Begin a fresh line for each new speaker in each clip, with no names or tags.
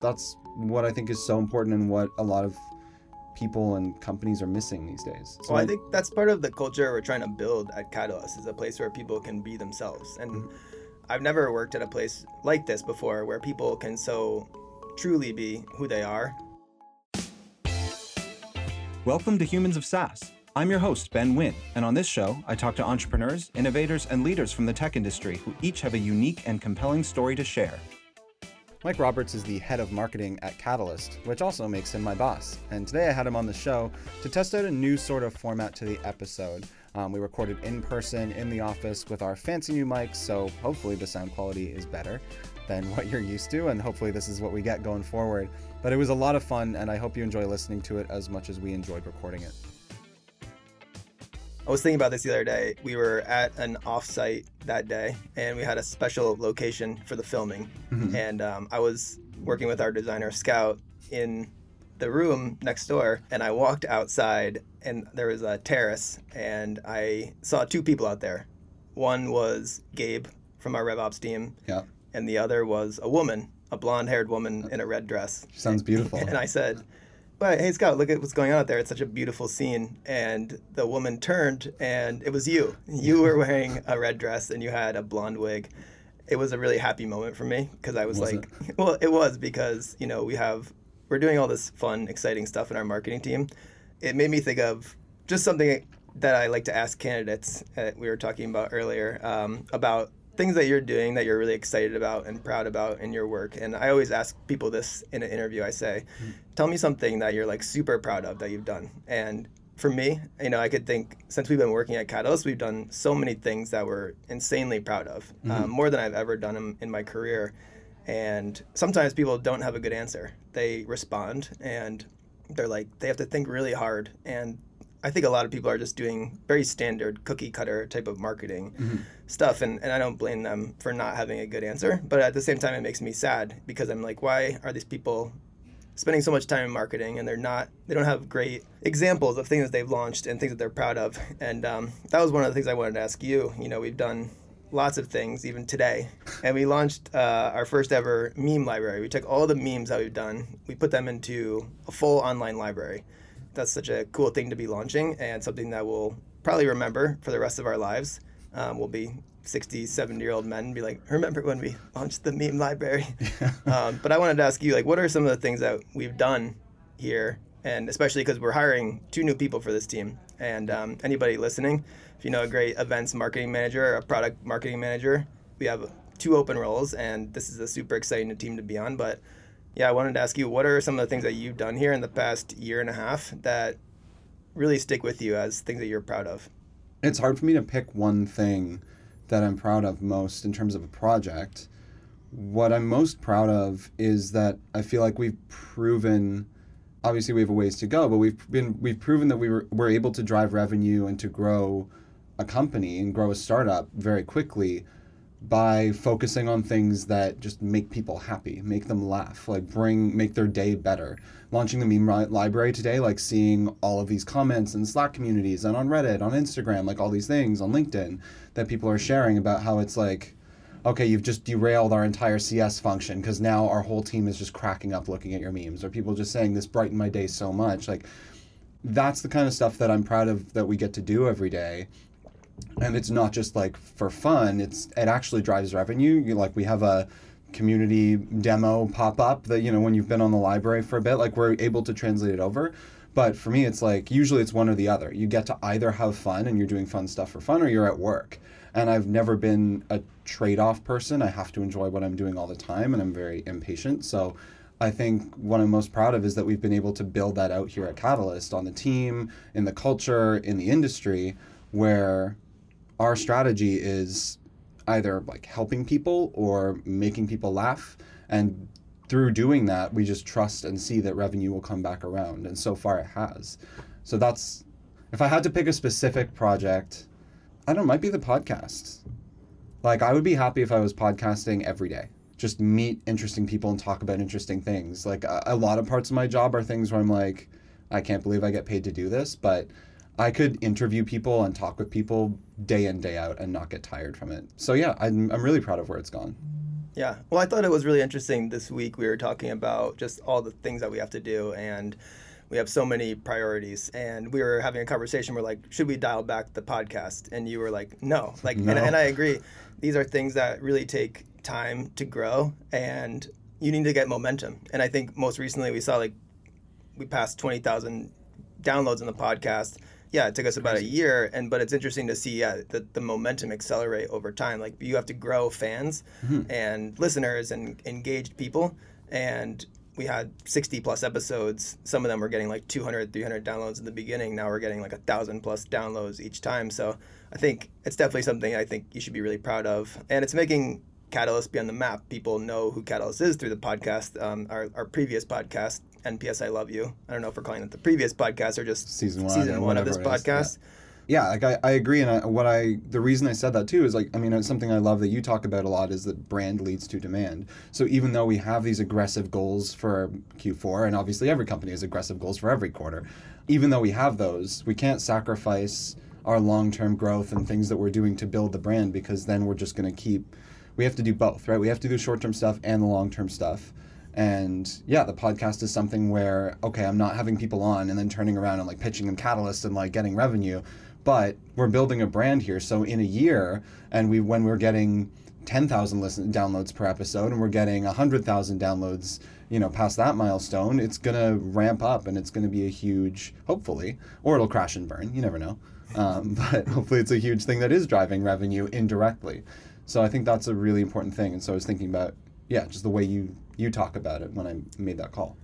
That's what I think is so important and what a lot of people and companies are missing these days.
So well, I think that's part of the culture we're trying to build at Catalyst is a place where people can be themselves. And mm-hmm. I've never worked at a place like this before where people can so truly be who they are.
Welcome to Humans of SaaS. I'm your host, Ben Winn, and on this show, I talk to entrepreneurs, innovators, and leaders from the tech industry who each have a unique and compelling story to share.
Mike Roberts is the head of marketing at Catalyst, which also makes him my boss. And today I had him on the show to test out a new sort of format to the episode. Um, we recorded in person in the office with our fancy new mics, so hopefully the sound quality is better than what you're used to, and hopefully this is what we get going forward. But it was a lot of fun, and I hope you enjoy listening to it as much as we enjoyed recording it.
I was thinking about this the other day. We were at an offsite that day, and we had a special location for the filming. Mm-hmm. And um, I was working with our designer Scout in the room next door, and I walked outside, and there was a terrace, and I saw two people out there. One was Gabe from our RevOps team,
yeah,
and the other was a woman, a blonde-haired woman in a red dress.
She Sounds beautiful.
And I said, but hey Scott, look at what's going on out there. It's such a beautiful scene. And the woman turned and it was you. You were wearing a red dress and you had a blonde wig. It was a really happy moment for me because I was, was like, it? well, it was because, you know, we have, we're doing all this fun, exciting stuff in our marketing team. It made me think of just something that I like to ask candidates that we were talking about earlier um, about things that you're doing that you're really excited about and proud about in your work. And I always ask people this in an interview. I say, mm-hmm. tell me something that you're like super proud of that you've done. And for me, you know, I could think since we've been working at Catalyst, we've done so many things that we're insanely proud of, mm-hmm. um, more than I've ever done in, in my career. And sometimes people don't have a good answer. They respond and they're like, they have to think really hard. And I think a lot of people are just doing very standard cookie cutter type of marketing mm-hmm. stuff, and, and I don't blame them for not having a good answer. But at the same time, it makes me sad because I'm like, why are these people spending so much time in marketing and they're not they don't have great examples of things that they've launched and things that they're proud of and um, that was one of the things i wanted to ask you you know we've done lots of things even today and we launched uh, our first ever meme library we took all the memes that we've done we put them into a full online library that's such a cool thing to be launching and something that we'll probably remember for the rest of our lives. Um, we'll be 60, 70 year old men and be like, remember when we launched the meme library? um, but I wanted to ask you, like, what are some of the things that we've done here? And especially because we're hiring two new people for this team. And um, anybody listening, if you know a great events marketing manager or a product marketing manager, we have two open roles, and this is a super exciting team to be on. But yeah, I wanted to ask you what are some of the things that you've done here in the past year and a half that really stick with you as things that you're proud of?
It's hard for me to pick one thing that I'm proud of most in terms of a project. What I'm most proud of is that I feel like we've proven obviously we have a ways to go, but we've been we've proven that we were we're able to drive revenue and to grow a company and grow a startup very quickly by focusing on things that just make people happy, make them laugh, like bring make their day better. Launching the meme library today, like seeing all of these comments in Slack communities and on Reddit, on Instagram, like all these things on LinkedIn that people are sharing about how it's like, okay, you've just derailed our entire CS function because now our whole team is just cracking up looking at your memes, or people just saying this brightened my day so much, like. That's the kind of stuff that I'm proud of that we get to do every day and it's not just like for fun it's it actually drives revenue. You like we have a community demo pop up that you know when you've been on the library for a bit like we're able to translate it over. But for me it's like usually it's one or the other. You get to either have fun and you're doing fun stuff for fun or you're at work. And i've never been a trade-off person. I have to enjoy what i'm doing all the time and i'm very impatient. So I think what I'm most proud of is that we've been able to build that out here at Catalyst on the team, in the culture, in the industry, where our strategy is either like helping people or making people laugh. And through doing that we just trust and see that revenue will come back around. And so far it has. So that's if i had to pick a specific project i don't know might be the podcast. Like i would be happy if i was podcasting every day. Just meet interesting people and talk about interesting things. Like a, a lot of parts of my job are things where i'm like i can't believe i get paid to do this but I could interview people and talk with people day in day out and not get tired from it. So yeah, I'm I'm really proud of where it's gone.
Yeah. Well, I thought it was really interesting this week. We were talking about just all the things that we have to do, and we have so many priorities. And we were having a conversation. We're like, should we dial back the podcast? And you were like, no. Like,
No.
And, and I agree. These are things that really take time to grow, and you need to get momentum. And I think most recently we saw like we passed twenty thousand downloads in the podcast. Yeah, it took us about a year, and but it's interesting to see yeah the, the momentum accelerate over time. Like you have to grow fans and listeners and engaged people, and we had 60 plus episodes. Some of them were getting like 200, 300 downloads in the beginning. Now we're getting like a thousand plus downloads each time. So I think it's definitely something I think you should be really proud of, and it's making Catalyst be on the map. People know who Catalyst is through the podcast. Um, our, our previous podcast, NPS I Love You. I don't know if we're calling it the previous podcast or just
Season one
season one of this
is, yeah.
podcast.
Yeah, like I, I agree, and I, what I the reason I said that too is like I mean it's something I love that you talk about a lot is that brand leads to demand. So even though we have these aggressive goals for Q4, and obviously every company has aggressive goals for every quarter, even though we have those, we can't sacrifice our long term growth and things that we're doing to build the brand because then we're just going to keep. We have to do both, right? We have to do short term stuff and the long term stuff. And yeah, the podcast is something where okay, I'm not having people on and then turning around and like pitching them catalyst and like getting revenue, but we're building a brand here. So in a year, and we when we're getting 10,000 listen downloads per episode and we're getting 100,000 downloads, you know, past that milestone, it's going to ramp up and it's going to be a huge, hopefully, or it'll crash and burn. You never know. Um, but hopefully it's a huge thing that is driving revenue indirectly. So I think that's a really important thing. And so I was thinking about, yeah, just the way you, you talk about it when I made that call.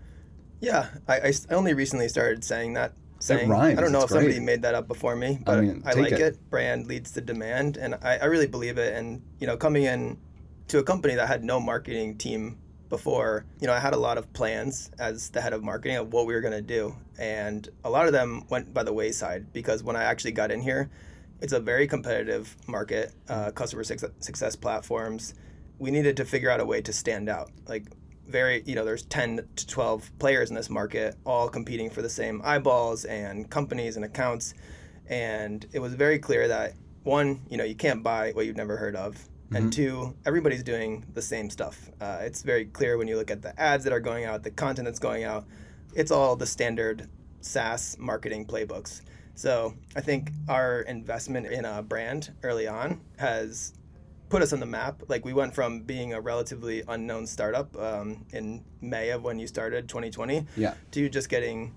Yeah, I, I only recently started saying that. Saying,
rhymes,
I don't know if somebody made that up before me, but I,
mean, take
like
it.
it. Brand leads to demand, and I, I really believe it. And you know, coming in to a company that had no marketing team before, you know, I had a lot of plans as the head of marketing of what we were going to do, and a lot of them went by the wayside because when I actually got in here, it's a very competitive market, uh, customer success, success platforms. We needed to figure out a way to stand out, like very you know there's 10 to 12 players in this market all competing for the same eyeballs and companies and accounts. And it was very clear that one you know you can't buy what you've never heard of. And two everybody's doing the same stuff. Uh, it's very clear when you look at the ads that are going out the content that's going out it's all the standard saas marketing playbooks. So i think our investment in a brand early on has put us on the map. Like we went from being a relatively unknown startup um, in May of when you started 2020
Yeah.
to just getting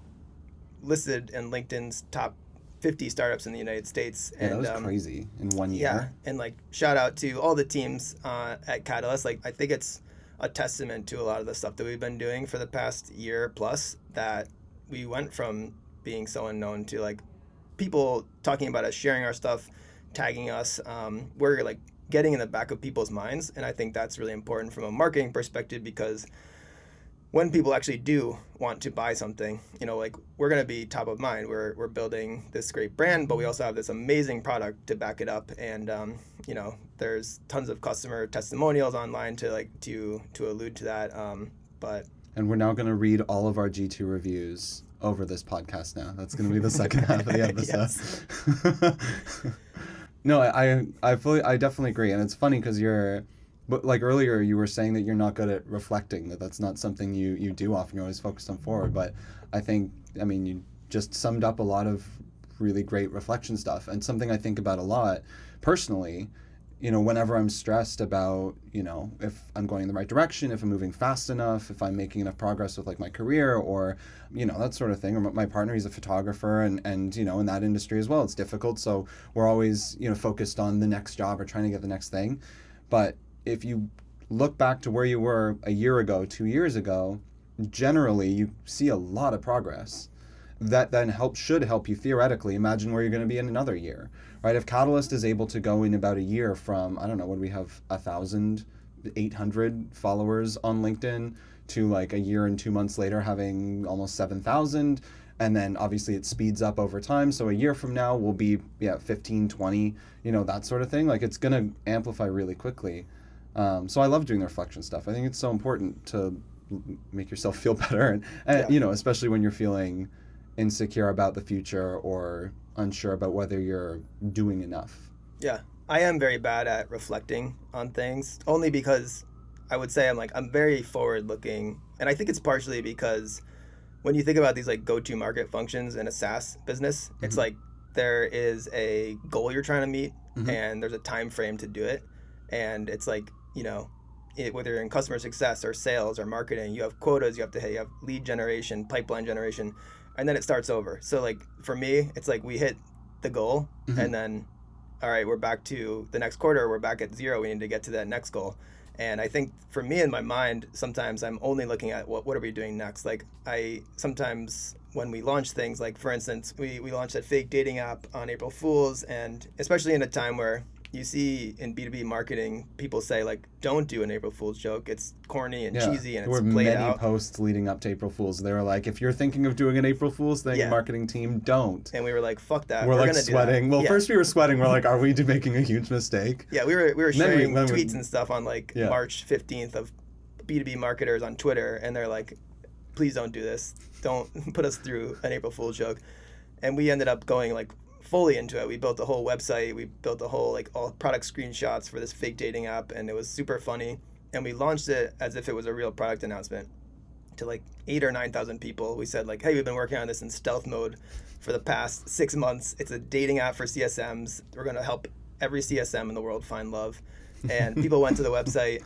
listed in LinkedIn's top 50 startups in the United States.
Yeah, that was
um,
crazy in one year.
yeah, and like shout out to all the teams uh, at Catalyst. Like I think it's a testament to a lot of the stuff that we've been doing for the past year plus that we went from being so unknown to like people talking about us, sharing our stuff, tagging us. Um, we're like getting in the back of people's minds, and I think that's really important from a marketing perspective because when people actually do want to buy something, you know, like we're going to be top of mind. We're, we're building this great brand, but we also have this amazing product to back it up. And, um, you know, there's tons of customer testimonials online to like, to, to allude to that. Um, but
And we're now going to read all of our G2 reviews over this podcast now. That's going to be the second half of the episode. no, I, I fully I definitely agree and it's funny cuz you're but like earlier you were saying that you're not good at reflecting that that's not something you you do often you're always focused on forward but I think I mean you just summed up a lot of really great reflection stuff and something I think about a lot personally you know, whenever I'm stressed about, you know, if I'm going in the right direction, if I'm moving fast enough, if I'm making enough progress with like my career or, you know, that sort of thing. Or my partner, he's a photographer and, and, you know, in that industry as well, it's difficult. So we're always, you know, focused on the next job or trying to get the next thing. But if you look back to where you were a year ago, two years ago, generally you see a lot of progress that then help should help you theoretically imagine where you're going to be in another year right? If catalyst is able to go in about a year from i don't know what we have a thousand 800 followers on linkedin to like a year and two months later having almost 7000 and then obviously it speeds up over time. So a year from now we'll be yeah 15 20 you know that sort of thing. Like it's going to amplify really quickly. Um, so i love doing the reflection stuff. I think it's so important to make yourself feel better and, and
Yeah.
you know especially when you're feeling insecure about the future or unsure about whether you're doing enough.
Yeah, I am very bad at reflecting on things, only because I would say I'm like I'm very forward looking, and I think it's partially because when you think about these like go to market functions in a SaaS business, it's
Mhm.
like there is a goal you're trying to meet,
Mhm.
and there's a time frame to do it, and it's like you know. It, whether you're in customer success or sales or marketing, you have quotas you have to hit, you have lead generation, pipeline generation, and then it starts over. So like for me, it's like we hit the goal,
Mhm.
and then all right, we're back to the next quarter, we're back at zero, we need to get to that next goal. And I think for me in my mind, sometimes I'm only looking at what what are we doing next. Like I sometimes when we launch things, like for instance, we, we launched that fake dating app on April Fools and especially in a time where you see in B2B marketing, people say like, don't do an April Fool's joke. It's corny and cheesy and
there
it's
were
played
many
out.
posts leading up to April Fools. They were like, if you're thinking of doing an April Fools thing,
Yeah.
marketing team, don't.
and we were like, fuck that.
we're, like
do that."
sweating. Well,
Yeah.
first we were sweating. We're like, are we making a huge mistake?
Yeah, we were we were
we-
sharing
we-
tweets and stuff on like
Yeah.
March fifteenth of B two B marketers on Twitter, and they're like, "Please don't do this. Don't put us through an April Fool's joke." And we ended up going like fully into it. We built the whole website. We built the whole like all product screenshots for this fake dating app, and it was super funny. And we launched it as if it was a real product announcement to like eight or nine thousand people. We said like, "Hey, we've been working on this in stealth mode for the past six months. It's a dating app for CSMs. We're gonna help every CSM in the world find love." And people went to the website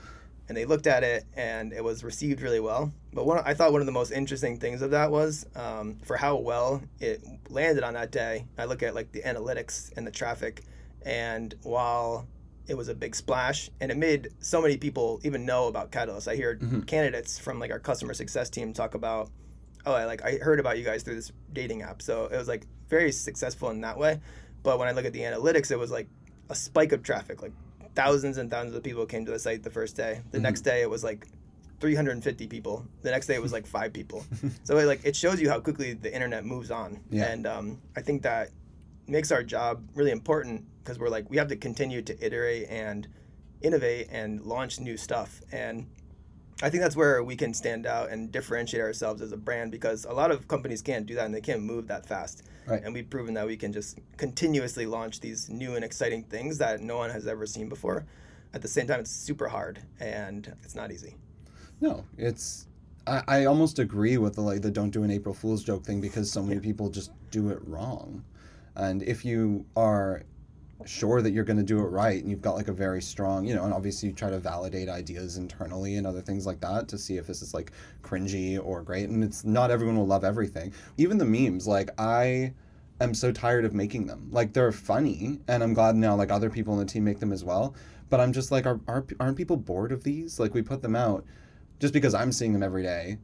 and they looked at it, and it was received really well. But one, I thought one of the most interesting things of that was um, for how well it landed on that day. I look at like the analytics and the traffic, and while it was a big splash and it made so many people even know about Catalyst. I hear
Mhm.
candidates from like our customer success team talk about, oh, I like I heard about you guys through this dating app. So it was like very successful in that way. But when I look at the analytics, it was like a spike of traffic. Like thousands and thousands of people came to the site the first day. The
Mhm.
next day it was like 350 people. The next day it was like five people. so it, like it shows you how quickly the internet moves on.
Yeah.
And um, I think that makes our job really important because we're like we have to continue to iterate and innovate and launch new stuff and i think that's where we can stand out and differentiate ourselves as a brand because a lot of companies can't do that and they can't move that fast
Right.
and we've proven that we can just continuously launch these new and exciting things that no one has ever seen before at the same time it's super hard and it's not easy
No, it's. I, I almost agree with the like the don't do an April Fool's joke thing because so many people just do it wrong, and if you are sure that you're going to do it right and you've got like a very strong you know and obviously you try to validate ideas internally and other things like that to see if this is like cringy or great and it's not everyone will love everything. Even the memes like i am so tired of making them. Like they're funny and i'm glad now like other people in the team make them as well but i'm just like are, are, aren't people bored of these? Like we put them out just because i'm seeing them every day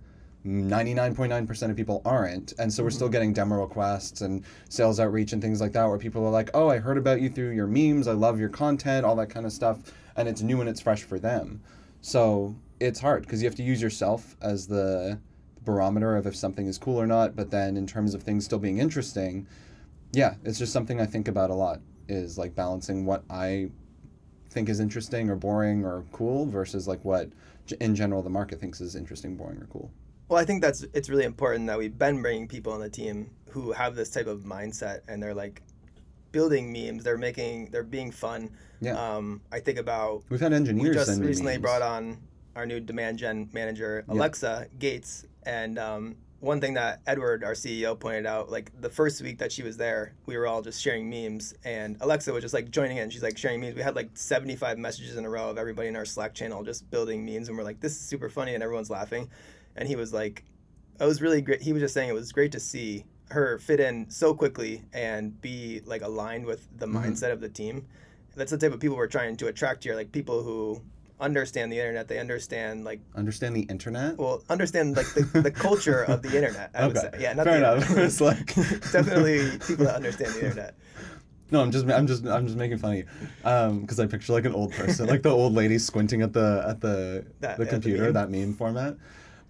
99.9% of people aren't. And so we're still mm-hmm. getting demo requests and sales outreach and things like that where people are like oh i heard about you through your memes. I love your content all that kind of stuff. And it's new and it's fresh for them. So it's hard because you have to use yourself as the barometer of if something is cool or not. But then in terms of things still being interesting yeah it's just something i think about a lot is like balancing what i think is interesting or boring or cool versus like what in general the market thinks is interesting boring or cool
Well, I think that's it's really important that we've been bringing people on the team who have this type of mindset and they're like building memes. They're making they're being fun.
Yeah.
Um, I think about
we've had engineers
we just recently
memes.
brought on our new demand gen manager
Yeah.
Alexa Gates, and um, one thing that Edward, our CEO, pointed out, like the first week that she was there, we were all just sharing memes, and Alexa was just like joining in. She's like sharing memes. We had like 75 messages in a row of everybody in our Slack channel just building memes, and we're like, this is super funny, and everyone's laughing. And he was like, it was really great. He was just saying it was great to see her fit in so quickly and be like aligned with the
Mhm.
mindset of the team. That's the type of people we're trying to attract here, like people who understand the internet. They understand like
understand the internet
well, understand like the, the culture of the internet. I would
Okay.
say, yeah, not
Fair
the
enough. It's like-
definitely people that understand the internet.
No, I'm just I'm just I'm just making fun of you, because I picture like an old person, like the old lady squinting at the at the
That-
the
yeah, the
computer,
meme.
that meme format.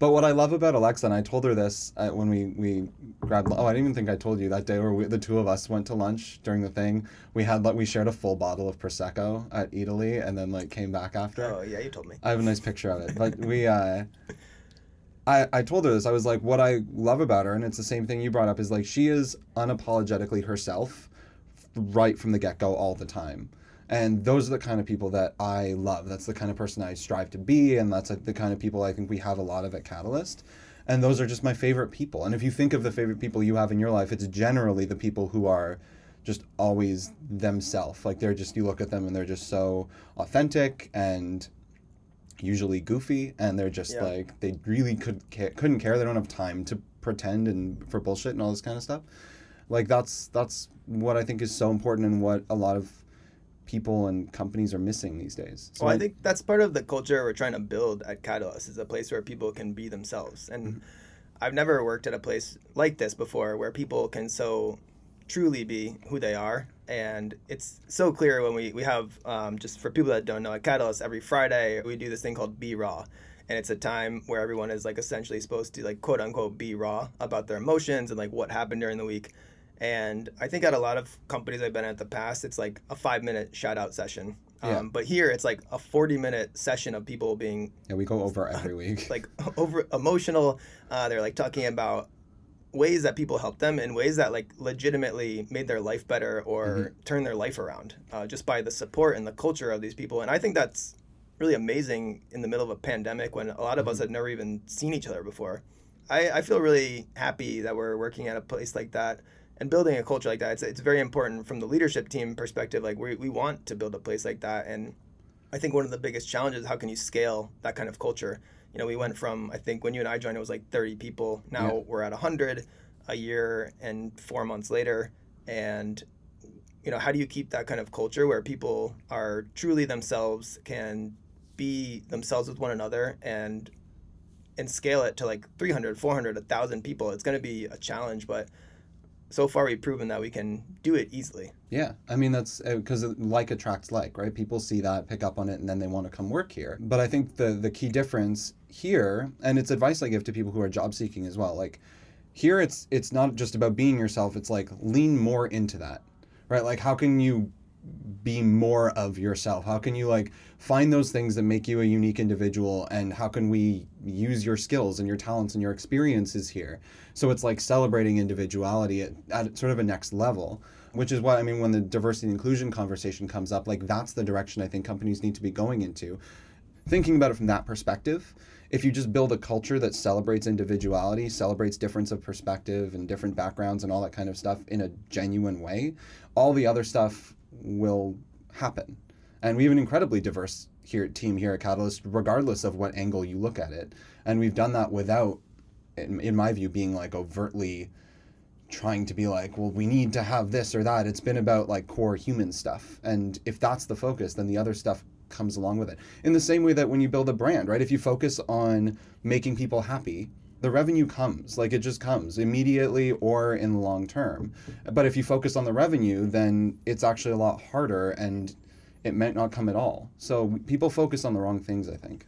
But what I love about Alexa, and I told her this uh, when we we grabbed. Oh, I didn't even think I told you that day where we, the two of us went to lunch during the thing. We had like we shared a full bottle of prosecco at Italy, and then like came back after.
Oh yeah, you told me.
I have a nice picture of it. But we, uh, I, I told her this. I was like, what I love about her, and it's the same thing you brought up, is like she is unapologetically herself right from the get go all the time. And those are the kind of people that I love. That's the kind of person I strive to be, and that's like the kind of people I think we have a lot of at Catalyst. And those are just my favorite people. And if you think of the favorite people you have in your life, it's generally the people who are just always themselves. Like they're just you look at them and they're just so authentic and usually goofy and they're just
Yeah.
like they really could couldn't care. They don't have time to pretend and for bullshit and all this kind of stuff. Like that's that's what I think is so important and what a lot of people and companies are missing these days. So
well, I think that's part of the culture we're trying to build at Catalyst is a place where people can be themselves. And
Mm-hmm.
I've never worked at a place like this before where people can so truly be who they are. And it's so clear when we, we have, um, just for people that don't know, at Catalyst, every Friday we do this thing called Be Raw. And it's a time where everyone is like essentially supposed to like quote unquote be raw about their emotions and like what happened during the week. And I think at a lot of companies I've been at in the past, it's like a five minute shout out session.
Yeah.
Um, but here it's like a 40 minute session of people being
yeah, we go over every week.
like over emotional. Uh, they're like talking about ways that people helped them in ways that like legitimately made their life better or turned their life around uh, just by the support and the culture of these people. And I think that's really amazing in the middle of a pandemic when a lot of us had never even seen each other before. I, I feel really happy that we're working at a place like that and building a culture like that. It's, it's very important from the leadership team perspective. Like we, we want to build a place like that. And I think one of the biggest challenges, how can you scale that kind of culture? You know, we went from, I think when you and I joined, it was like 30 people. Now
Yeah.
we're at 100 a year and four months later. And, you know, how do you keep that kind of culture where people are truly themselves, can be themselves with one another and and scale it to like 300 400 1000 people it's going to be a challenge but so far we've proven that we can do it easily
Yeah, I mean that's uh, because like attracts like, right? People see that, pick up on it, and then they want to come work here. But I think the the key difference here, and it's advice I give to people who are job seeking as well. Like here, it's it's not just about being yourself. It's like lean more into that, right? Like how can you be more of yourself? How can you like find those things that make you a unique individual and how can we use your skills and your talents and your experiences here? So it's like celebrating individuality at, at sort of a next level, which is why I mean when the diversity and inclusion conversation comes up, like that's the direction I think companies need to be going into. Thinking about it from that perspective, if you just build a culture that celebrates individuality, celebrates difference of perspective and different backgrounds and all that kind of stuff in a genuine way, all the other stuff will happen. And we have an incredibly diverse here team here at Catalyst, regardless of what angle you look at it. And we've done that without, in, in my view, being like overtly trying to be like, well, we need to have this or that. It's been about like core human stuff. And if that's the focus, then the other stuff comes along with it. In the same way that when you build a brand, right? If you focus on making people happy, the revenue comes. Like it just comes immediately or in the long term. But if you focus on the revenue, then it's actually a lot harder and it might not come at all. So people focus on the wrong things, I think.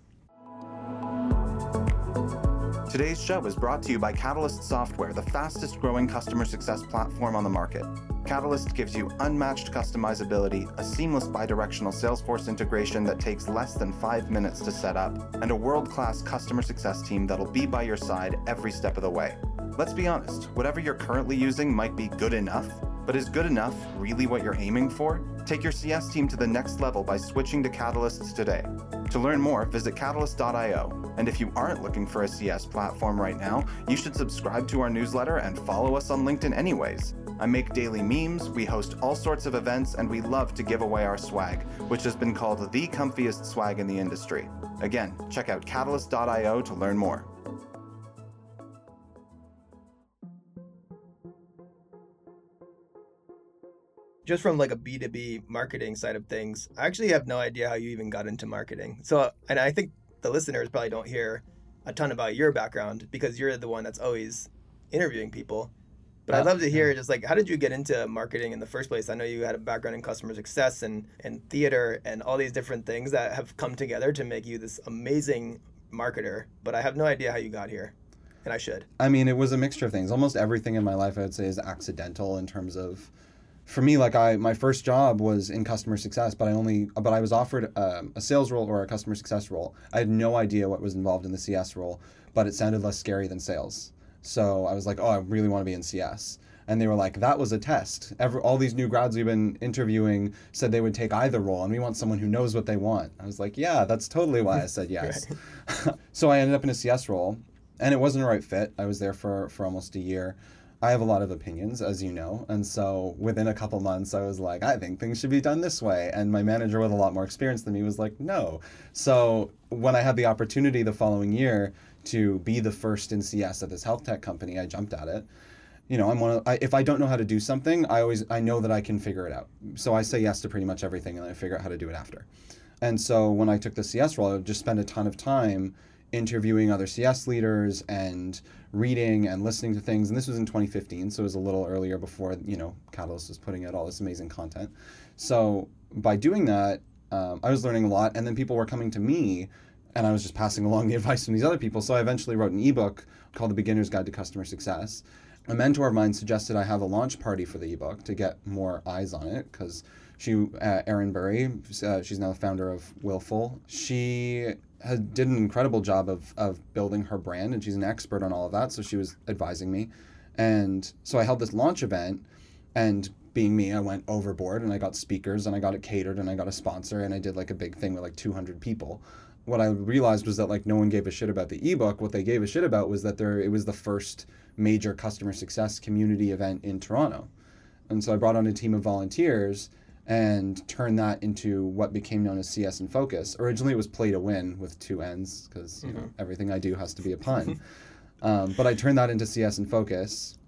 Today's show is brought to you by Catalyst Software, the fastest growing customer success platform on the market. Catalyst gives you unmatched customizability, a seamless bidirectional Salesforce integration that takes less than five minutes to set up, and a world class customer success team that'll be by your side every step of the way. Let's be honest, whatever you're currently using might be good enough, but is good enough really what you're aiming for? Take your CS team to the next level by switching to Catalysts today. To learn more, visit catalyst.io. And if you aren't looking for a CS platform right now, you should subscribe to our newsletter and follow us on LinkedIn anyways. I make daily memes, we host all sorts of events, and we love to give away our swag, which has been called the comfiest swag in the industry. Again, check out catalyst.io to learn more.
Just from like a b2b marketing side of things i actually have no idea how you even got into marketing. So and i think the listeners probably don't hear a ton about your background because you're the one that's always interviewing people. But i'd
Uh,
love to hear just like how did you get into marketing in the first place? I know you had a background in customer success and and theater and all these different things that have come together to make you this amazing marketer but i have no idea how you got here and i should.
I mean, it was a mixture of things. Almost everything in my life, I would say, is accidental in terms of, for me, like I, my first job was in customer success, but I only, but I was offered um, a sales role or a customer success role. I had no idea what was involved in the CS role, but it sounded less scary than sales. So I was like, oh, I really want to be in CS. And they were like, that was a test. Every, all these new grads we've been interviewing said they would take either role, and we want someone who knows what they want. I was like, yeah, that's totally why I said yes. so I ended up in a CS role, and it wasn't a right fit. I was there for, for almost a year. I have a lot of opinions, as you know, and so within a couple months, I was like, I think things should be done this way. And my manager, with a lot more experience than me, was like, no. So when I had the opportunity the following year to be the first in CS at this health tech company, I jumped at it. You know, I'm one of. I, if I don't know how to do something, I always I know that I can figure it out. So I say yes to pretty much everything, and I figure out how to do it after. And so when I took the CS role, I would just spend a ton of time interviewing other CS leaders and reading and listening to things. And this was in 2015, so it was a little earlier before you know Catalyst was putting out all this amazing content. So by doing that, um, I was learning a lot, and then people were coming to me, and I was just passing along the advice from these other people. So I eventually wrote an ebook called The Beginner's Guide to Customer Success. A mentor of mine suggested I have a launch party for the ebook to get more eyes on it because she, uh, Erin Bury, uh, she's now the founder of Willful. She has, did an incredible job of, of building her brand and she's an expert on all of that so she was advising me. And so i held this launch event and being me i went overboard and i got speakers and i got it catered and i got a sponsor and i did like a big thing with like 200 people. What i realized was that like no one gave a shit about the ebook. What they gave a shit about was that there it was the first major customer success community event in toronto. And so i brought on a team of volunteers and turn that into what became known as CS in Focus. Originally, it was Play to Winn with two N's because you mm-hmm. know everything I do has to be a pun. um, but I turned that into CS in Focus,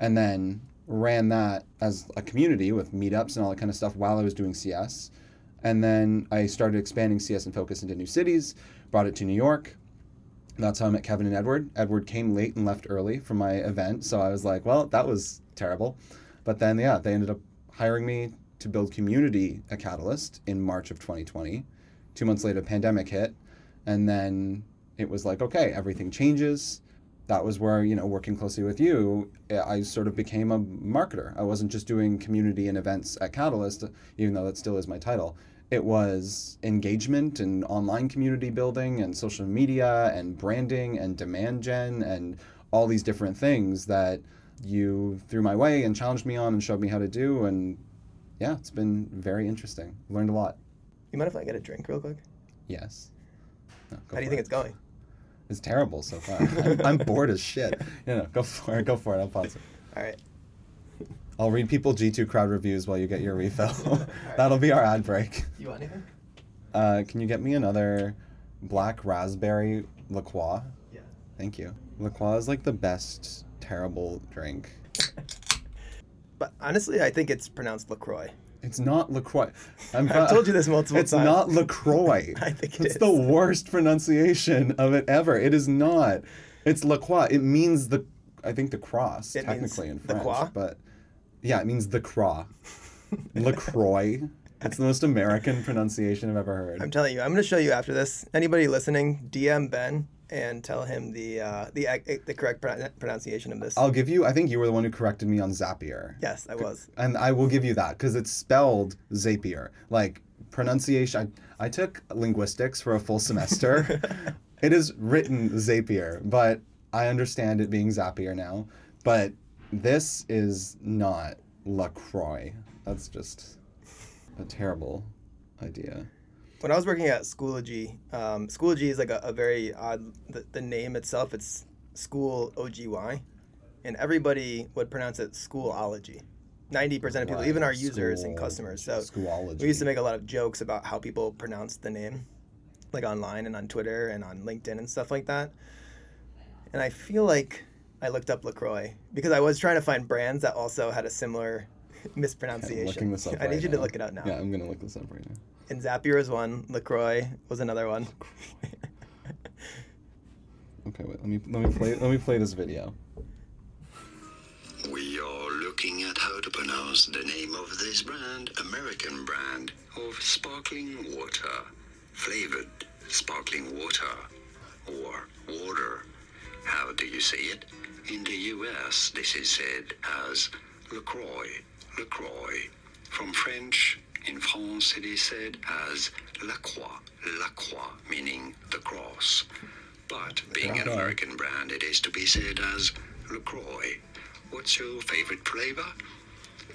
and then ran that as a community with meetups and all that kind of stuff while I was doing CS. And then I started expanding CS in Focus into new cities, brought it to New York. That's how I met Kevin and Edward. Edward came late and left early from my event, so I was like, well, that was terrible. But then, yeah, they ended up hiring me to build community a Catalyst in March of 2020. Two months later, pandemic hit, and then it was like, okay, everything changes. That was where you know, working closely with you, I sort of became a marketer. I wasn't just doing community and events at Catalyst, even though that still is my title. It was engagement and online community building and social media and branding and demand gen and all these different things that you threw my way and challenged me on and showed me how to do and yeah, it's been very interesting. Learned a lot.
You mind if I get a drink real quick?
Yes.
No, How do you think it's going?
It's terrible so far. I'm, I'm, bored as shit. You know, go for it. Go for it. I'll pause it.
All right.
I'll read people G2 crowd reviews while you get your refill. right. That'll be our ad break.
You want anything?
Uh, can you get me another black raspberry La Croix?
Yeah.
Thank you. La Croix is like the best terrible drink.
But honestly, I think it's pronounced LaCroix.
It's not LaCroix. i
have told you this multiple
it's
times.
It's not LaCroix.
I think
it it's is. the worst pronunciation of it ever. It is not. It's LaCroix. It means the, I think the cross, it technically in French.
Croix?
But yeah, it means the croix. LaCroix. It's the most American pronunciation I've ever heard.
I'm telling you, I'm going to show you after this. Anybody listening, DM Ben and tell him the uh, the the correct pronunciation of this.
I'll give you. I think you were the one who corrected me on Zapier.
Yes, I was.
And I will give you that because it's spelled Zapier. Like pronunciation. I, I took linguistics for a full semester. it is written Zapier, but I understand it being Zapier now. But this is not Lacroix. That's just a terrible idea
when I was working at Schoology, um, Schoology is like a, a very odd. The, the, name itself, it's School OGY, and everybody would pronounce it Schoolology. Ninety percent of people, right. even our users School, and customers. So
Schoolology.
we used to make a lot of jokes about how people pronounce the name, like online and on Twitter and on LinkedIn and stuff like that. And I feel like I looked up Lacroix because I was trying to find brands that also had a similar mispronunciation.
looking this up
I
right
need you
now.
to look it up now.
Yeah, I'm gonna look this up right now.
And Zapier is one. Lacroix was another one.
okay, wait. Let me let me play let me play this video.
We are looking at how to pronounce the name of this brand, American brand of sparkling water, flavored sparkling water, or water. How do you say it? In the US, this is said as LaCroix, LaCroix. From French, in France, it is said as La Croix, La Croix, meaning the cross. But being an American brand, it is to be said as LaCroix. What's your favorite flavor?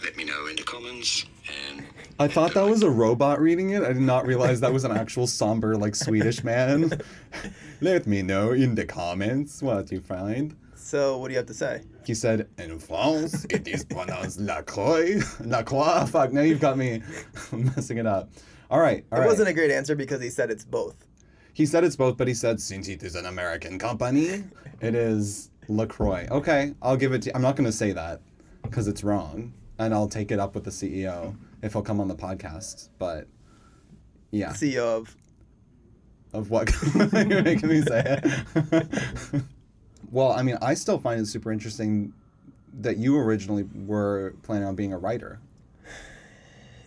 Let me know in the comments. And
I thought that was a robot reading it. I did not realize that was an actual somber, like Swedish man. Let me know in the comments what you find.
So what do you have to say?
He said, in France, it is pronounced La Croix. La Croix. Fuck, now you've got me messing it up. All right, all
it
right.
wasn't a great answer because he said it's both.
He said it's both, but he said since it is an American company, it is LaCroix. Okay, I'll give it to you. I'm not going to say that because it's wrong. And I'll take it up with the CEO if he'll come on the podcast. But yeah,
CEO of
of what you're making me say it. well, I mean, I still find it super interesting that you originally were planning on being a writer.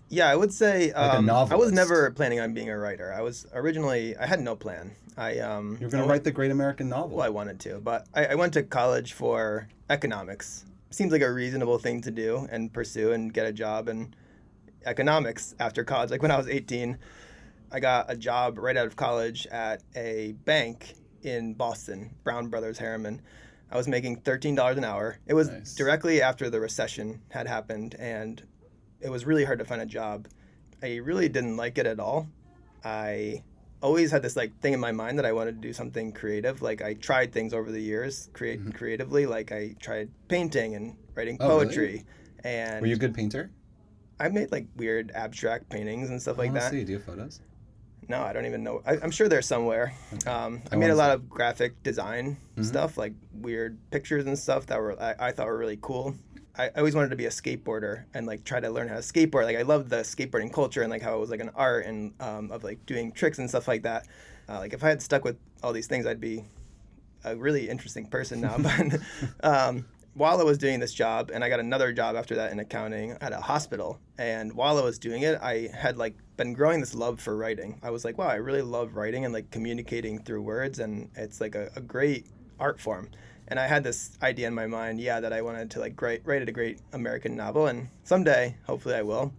Yeah, I would say
Like
um, I was never planning on being a writer. I was originally I had no plan. I um
You're going to write the great American novel.
Well, I wanted to, but I, I went to college for economics. Seems like a reasonable thing to do and pursue and get a job in economics after college. Like when I was 18, I got a job right out of college at a bank in Boston, Brown Brothers Harriman. I was making $13 an hour. It was
Nice.
directly after the recession had happened, and it was really hard to find a job. I really didn't like it at all. I always had this like thing in my mind that I wanted to do something creative. Like I tried things over the years, create creatively. Like I tried painting and writing
Mm-hmm. Oh, really?
poetry, and
Were you a good painter?
I made like weird abstract paintings and stuff like that.
see. Do you have photos?
No, I don't even know. I, I'm sure they're somewhere. Um, I,
I
made a lot
see.
of graphic design
Mm-hmm.
stuff, like weird pictures and stuff that were I, I thought were really cool. I, I always wanted to be a skateboarder and like try to learn how to skateboard. Like I loved the skateboarding culture and like how it was like an art and um, of like doing tricks and stuff like that. Uh, like if I had stuck with all these things, I'd be a really interesting person now. but um, while I was doing this job, and I got another job after that in accounting at a hospital, and while I was doing it, I had like been growing this love for writing. I was like, wow, I really love writing and like communicating through words, and it's like a, a great art form. And I had this idea in my mind, yeah, that I wanted to like write, write a great American novel, and someday, hopefully, I will.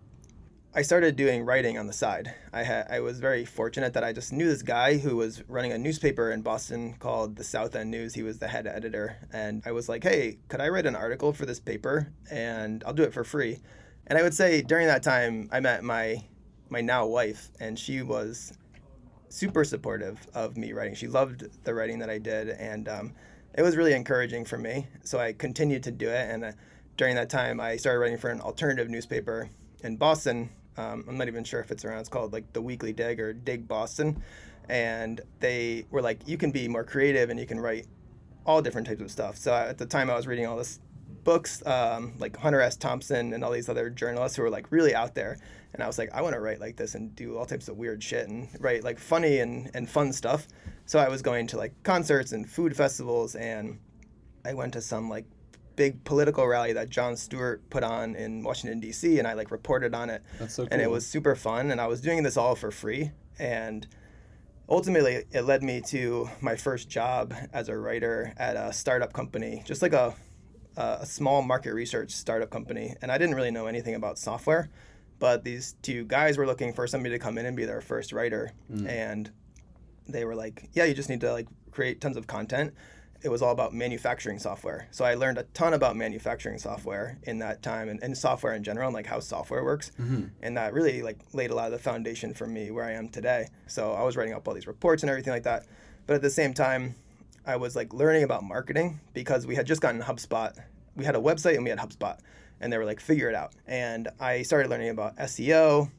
I started doing writing on the side. I I was very fortunate that I just knew this guy who was running a newspaper in Boston called the South End News. He was the head editor, and I was like, "Hey, could I write an article for this paper? And I'll do it for free." And I would say during that time, I met my my now wife, and she was super supportive of me writing. She loved the writing that I did, and um, it was really encouraging for me. So I continued to do it, and uh, during that time, I started writing for an alternative newspaper in Boston. Um, I'm not even sure if it's around. It's called like the Weekly Dig or Dig Boston, and they were like, you can be more creative and you can write all different types of stuff. So at the time, I was reading all this books um, like Hunter S. Thompson and all these other journalists who were like really out there. And I was like, I want to write like this and do all types of weird shit and write like funny and, and fun stuff. So I was going to like concerts and food festivals and I went to some like big political rally that Jon Stewart put on in Washington D.C. and I like reported on it.
That's so
And it was super fun and I was doing this all for free and ultimately it led me to my first job as a writer at a startup company, just like a a small market research startup company. And I didn't really know anything about software, but these two guys were looking for somebody to come in and be their first writer mm. and they were like, "Yeah, you just need to like create tons of content." It was all about manufacturing software. So I learned a ton about manufacturing software in that time and, and software in general and like how software works. Mm-hmm. And that really like laid a lot of the foundation for me where I am today. So I was writing up all these reports and everything like that. But at the same time, I was like learning about marketing because we had just gotten HubSpot. We had a website and we had HubSpot. And they were like, figure it out. And I started learning about SEO,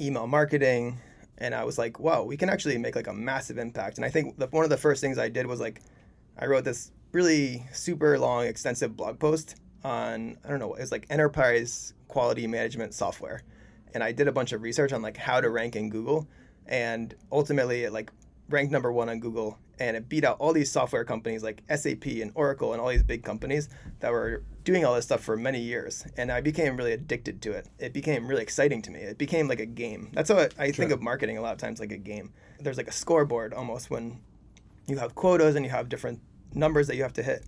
email marketing and i was like wow we can actually make like a massive impact and i think the, one of the first things i did was like i wrote this really super long extensive blog post on i don't know it was like enterprise quality management software. And i did a bunch of research on like how to rank in google. And ultimately it like ranked number one on google. And it beat out all these software companies like sap and oracle and all these big companies that were doing all this stuff for many years. And i became really addicted to it. It became really exciting to me. It became like a game. That's how i, I think of marketing a lot of times like a game. There's like a scoreboard almost when you have quotas and you have different numbers that you have to hit.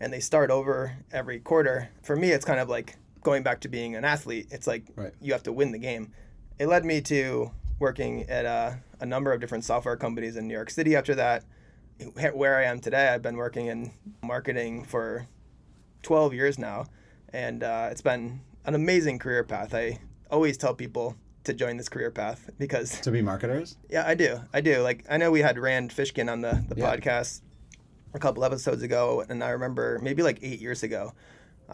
And they start over every quarter. For me it's kind of like going back to being an athlete it's like
Right.
you have to win the game. It led me to working at a, a number of different software companies in new york city after that. Where I am today, I've been working in marketing for 12 years now, and uh, it's been an amazing career path. I always tell people to join this career path because
To be marketers?
yeah, I do. I do. Like I know we had Rand Fishkin on the, the
Yeah.
podcast a couple episodes ago, and I remember maybe like eight years ago,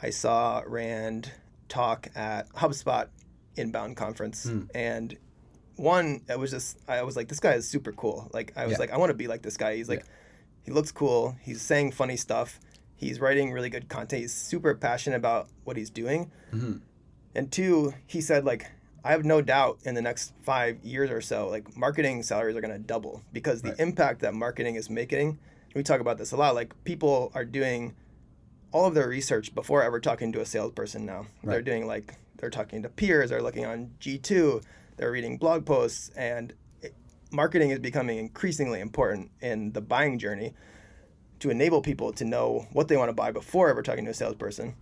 I saw Rand talk at HubSpot inbound conference,
Hmm.
and one, it was just I was like, this guy is super cool. Like I was
Yeah.
like, I want to be like this guy. He's like, he looks cool. He's saying funny stuff. He's writing really good content. He's super passionate about what he's doing.
Mhm.
And two, he said like, I have no doubt in the next five years or so, like marketing salaries are going to double because the
Right.
impact that marketing is making. We talk about this a lot. Like people are doing all of their research before ever talking to a salesperson now. They're doing like they're talking to peers, they're looking on G2, they're reading blog posts, and it, marketing is becoming increasingly important in the buying journey to enable people to know what they want to buy before ever talking to a salesperson.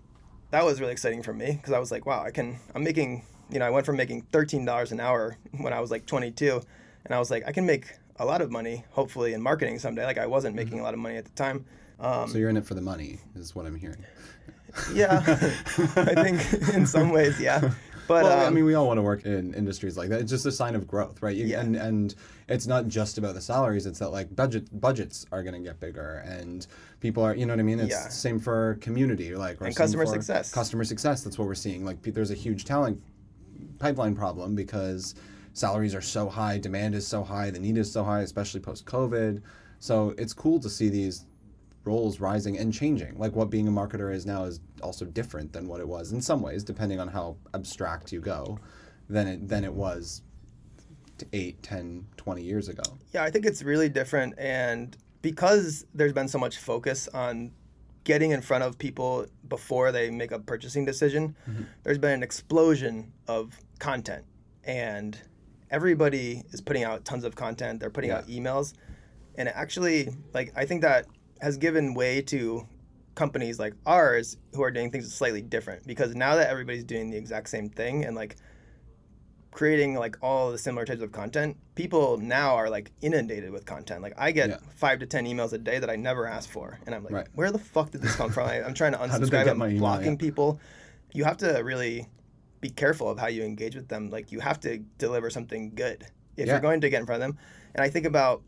That was really exciting for me because I was like, wow, I can. I'm making. You know, I went from making thirteen dollars an hour when I was like 22, and I was like, I can make a lot of money hopefully in marketing someday. Like I wasn't making a lot of money at the time. Um,
So you're in it for the money, is what I'm hearing.
yeah, I think in some ways, yeah. But
well, I
um,
mean, we all want to work in industries like that. It's just a sign of growth, right? You,
Yeah.
And and it's not just about the salaries. It's that like budget budgets are going to get bigger, and people are, you know what I mean? It's
Yeah.
same for community, like or
And customer success.
Customer success. That's what we're seeing. Like there's a huge talent pipeline problem because salaries are so high, demand is so high, the need is so high, especially post COVID. So it's cool to see these roles rising and changing. Like what being a marketer is now is also different than what it was in some ways, depending on how abstract you go, than it than it was t- 8, 10, 20 years ago.
Yeah, I think it's really different. And because there's been so much focus on getting in front of people before they make a purchasing decision, mm-hmm. there's been an explosion of content. And everybody is putting out tons of content, they're putting
Yeah.
out emails. And it actually, like, I think that has given way to companies like ours who are doing things slightly different because now that everybody's doing the exact same thing and like creating like all the similar types of content, people now are like inundated with content. Like I get
Yeah.
five to ten emails a day that I never asked for, and I'm like,
Right.
where the fuck did this come from? I, I'm trying to
How did they
unsubscribe. I'm
email?
blocking
Yeah.
people. You have to really be careful of how you engage with them. Like you have to deliver something good if
Yeah.
you're going to get in front of them. And I think about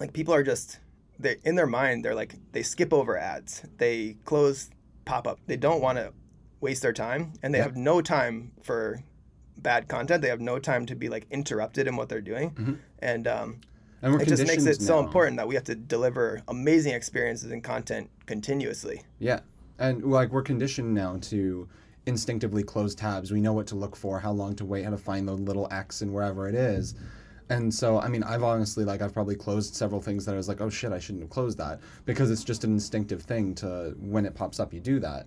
like people are just they in their mind they're like they skip over ads. They close pop up. They don't want to waste their time and they have no time for bad content. They have no time to be like interrupted in what they're doing.
Mhm.
And um,
And we're
it just makes it
conditioned
so important that we have to deliver amazing experiences and content continuously.
Yeah. And like we're conditioned now to instinctively close tabs. We know what to look for, how long to wait, how to find the little X and wherever it is. And so, I mean, I've honestly, like, I've probably closed several things that I was like, oh shit, I shouldn't have closed that because it's just an instinctive thing to, when it pops up, you do that.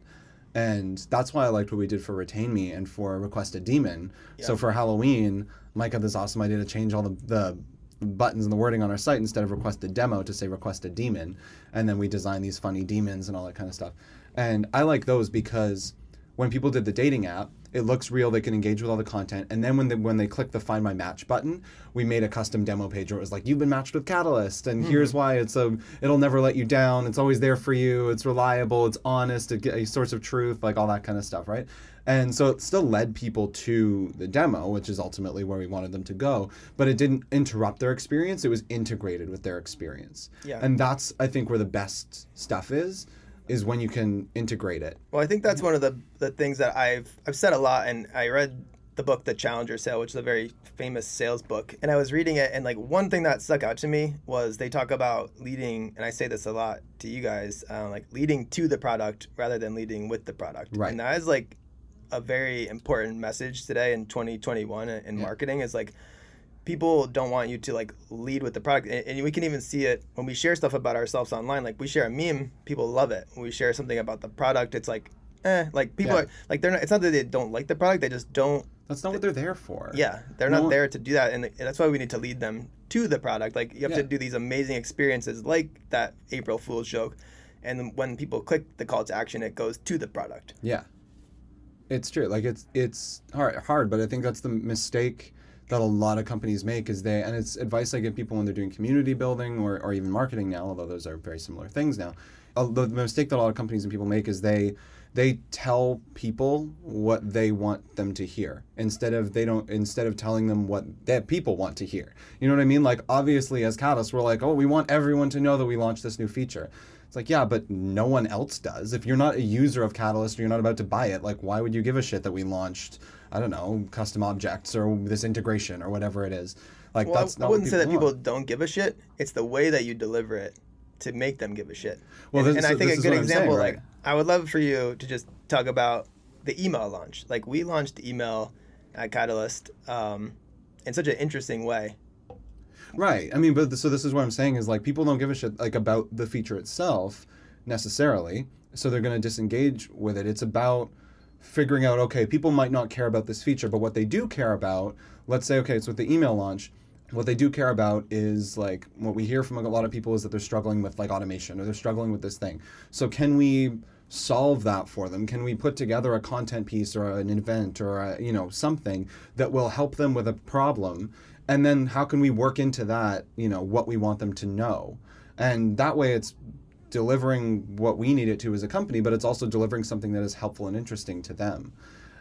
And that's why I liked what we did for Retain Me and for Request a Demon. So for Halloween, Mike had this awesome idea to change all the, the buttons and the wording on our site instead of request a demo to say request a demon. And then we designed these funny demons and all that kind of stuff. And I like those because when people did the dating app, it looks real. They can engage with all the content, and then when they when they click the Find My Match button, we made a custom demo page where it was like, "You've been matched with Catalyst, and hmm. here's why it's a it'll never let you down. It's always there for you. It's reliable. It's honest. It, a source of truth, like all that kind of stuff, right?" And so it still led people to the demo, which is ultimately where we wanted them to go. But it didn't interrupt their experience. It was integrated with their experience.
Yeah.
And that's I think where the best stuff is, is when you can integrate it.
Well, I think that's one of the, the things that I've I've said a lot, and I read the book The Challenger Sale, which is a very famous sales book, and I was reading it, and like one thing that stuck out to me was they talk about leading, and I say this a lot to you guys, uh, like leading to the product rather than leading with the product,
Right.
and that is like a very important message today in 2021 in
Yeah.
marketing is like people don't want you to like lead with the product and, and we can even see it when we share stuff about ourselves online like we share a meme people love it when we share something about the product it's like eh like people
Yeah.
are like they're not it's not that they don't like the product they just don't
That's not what they're there for.
yeah they're
No
not there to do that and that's why we need to lead them to the product like you have to do these amazing experiences like that april fool's joke and when people click the call to action it goes to the product
Yeah. It's true. Like it's it's hard hard, but I think that's the mistake that a lot of companies make is they and it's advice I give people when they're doing community building or, or even marketing now, although those are very similar things now. Uh, The mistake that a lot of companies and people make is they they tell people what they want them to hear instead of they don't instead of telling them what that people want to hear. You know what I mean? Like obviously as Catalyst we're like, "Oh, we want everyone to know that we launched this new feature." It's like, yeah, but no one else does. If you're not a user of Catalyst or you're not about to buy it, like why would you give a shit that we launched, I don't know, custom objects or this integration or whatever it is? Like
Well,
that's
I,
not
I wouldn't say that people don't give a shit. It's the way that you deliver it to make them give a shit.
Well,
and,
this-
and I think a good
I'm saying,
example,
right?
like I would love for you to just talk about the email launch. Like we launched email at Catalyst um, in such an interesting way.
Right. I mean, but so this is what I'm saying is like people don't give a shit like about the feature itself necessarily, so they're going to disengage with it. It's about figuring out okay, people might not care about this feature, but what they do care about, let's say okay, it's with the email launch. What they do care about is like what we hear from a lot of people is that they're struggling with like automation or they're struggling with this thing. So can we solve that for them? Can we put together a content piece or an event or a, you know something that will help them with a problem? And then how can we work into that, you know, what we want them to know? And that way it's delivering what we need it to as a company, but it's also delivering something that is helpful and interesting to them.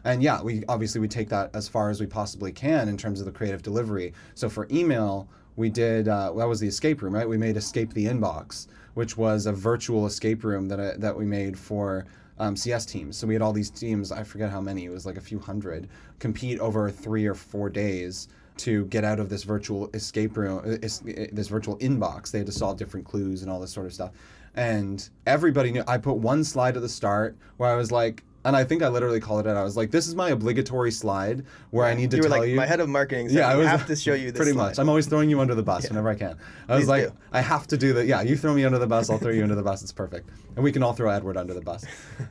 And yeah, we obviously we take that as far as we possibly can in terms of the creative delivery. So for email, we did uh, that was the escape room, right? We made Escape the Inbox, which was a virtual escape room that I, that we made for um, CS teams. So we had all these teams. I forget how many. It was like a few hundred compete over three or four days to get out of this virtual escape room, uh, uh, this virtual inbox. They had to solve different clues and all this sort of stuff. And everybody knew. I put one slide at the start where I was like, and I think I literally called it out. I was like, "This is my obligatory slide where I need to
you were
tell
like
you."
my head of marketing. Said,
yeah, I was
have to show you this.
pretty
slide."
much. I'm always throwing you under the bus whenever I can. I was like,
do.
I have to do that. Yeah, you throw me under the bus, I'll throw you under the bus. It's perfect, and we can all throw Edward under the bus.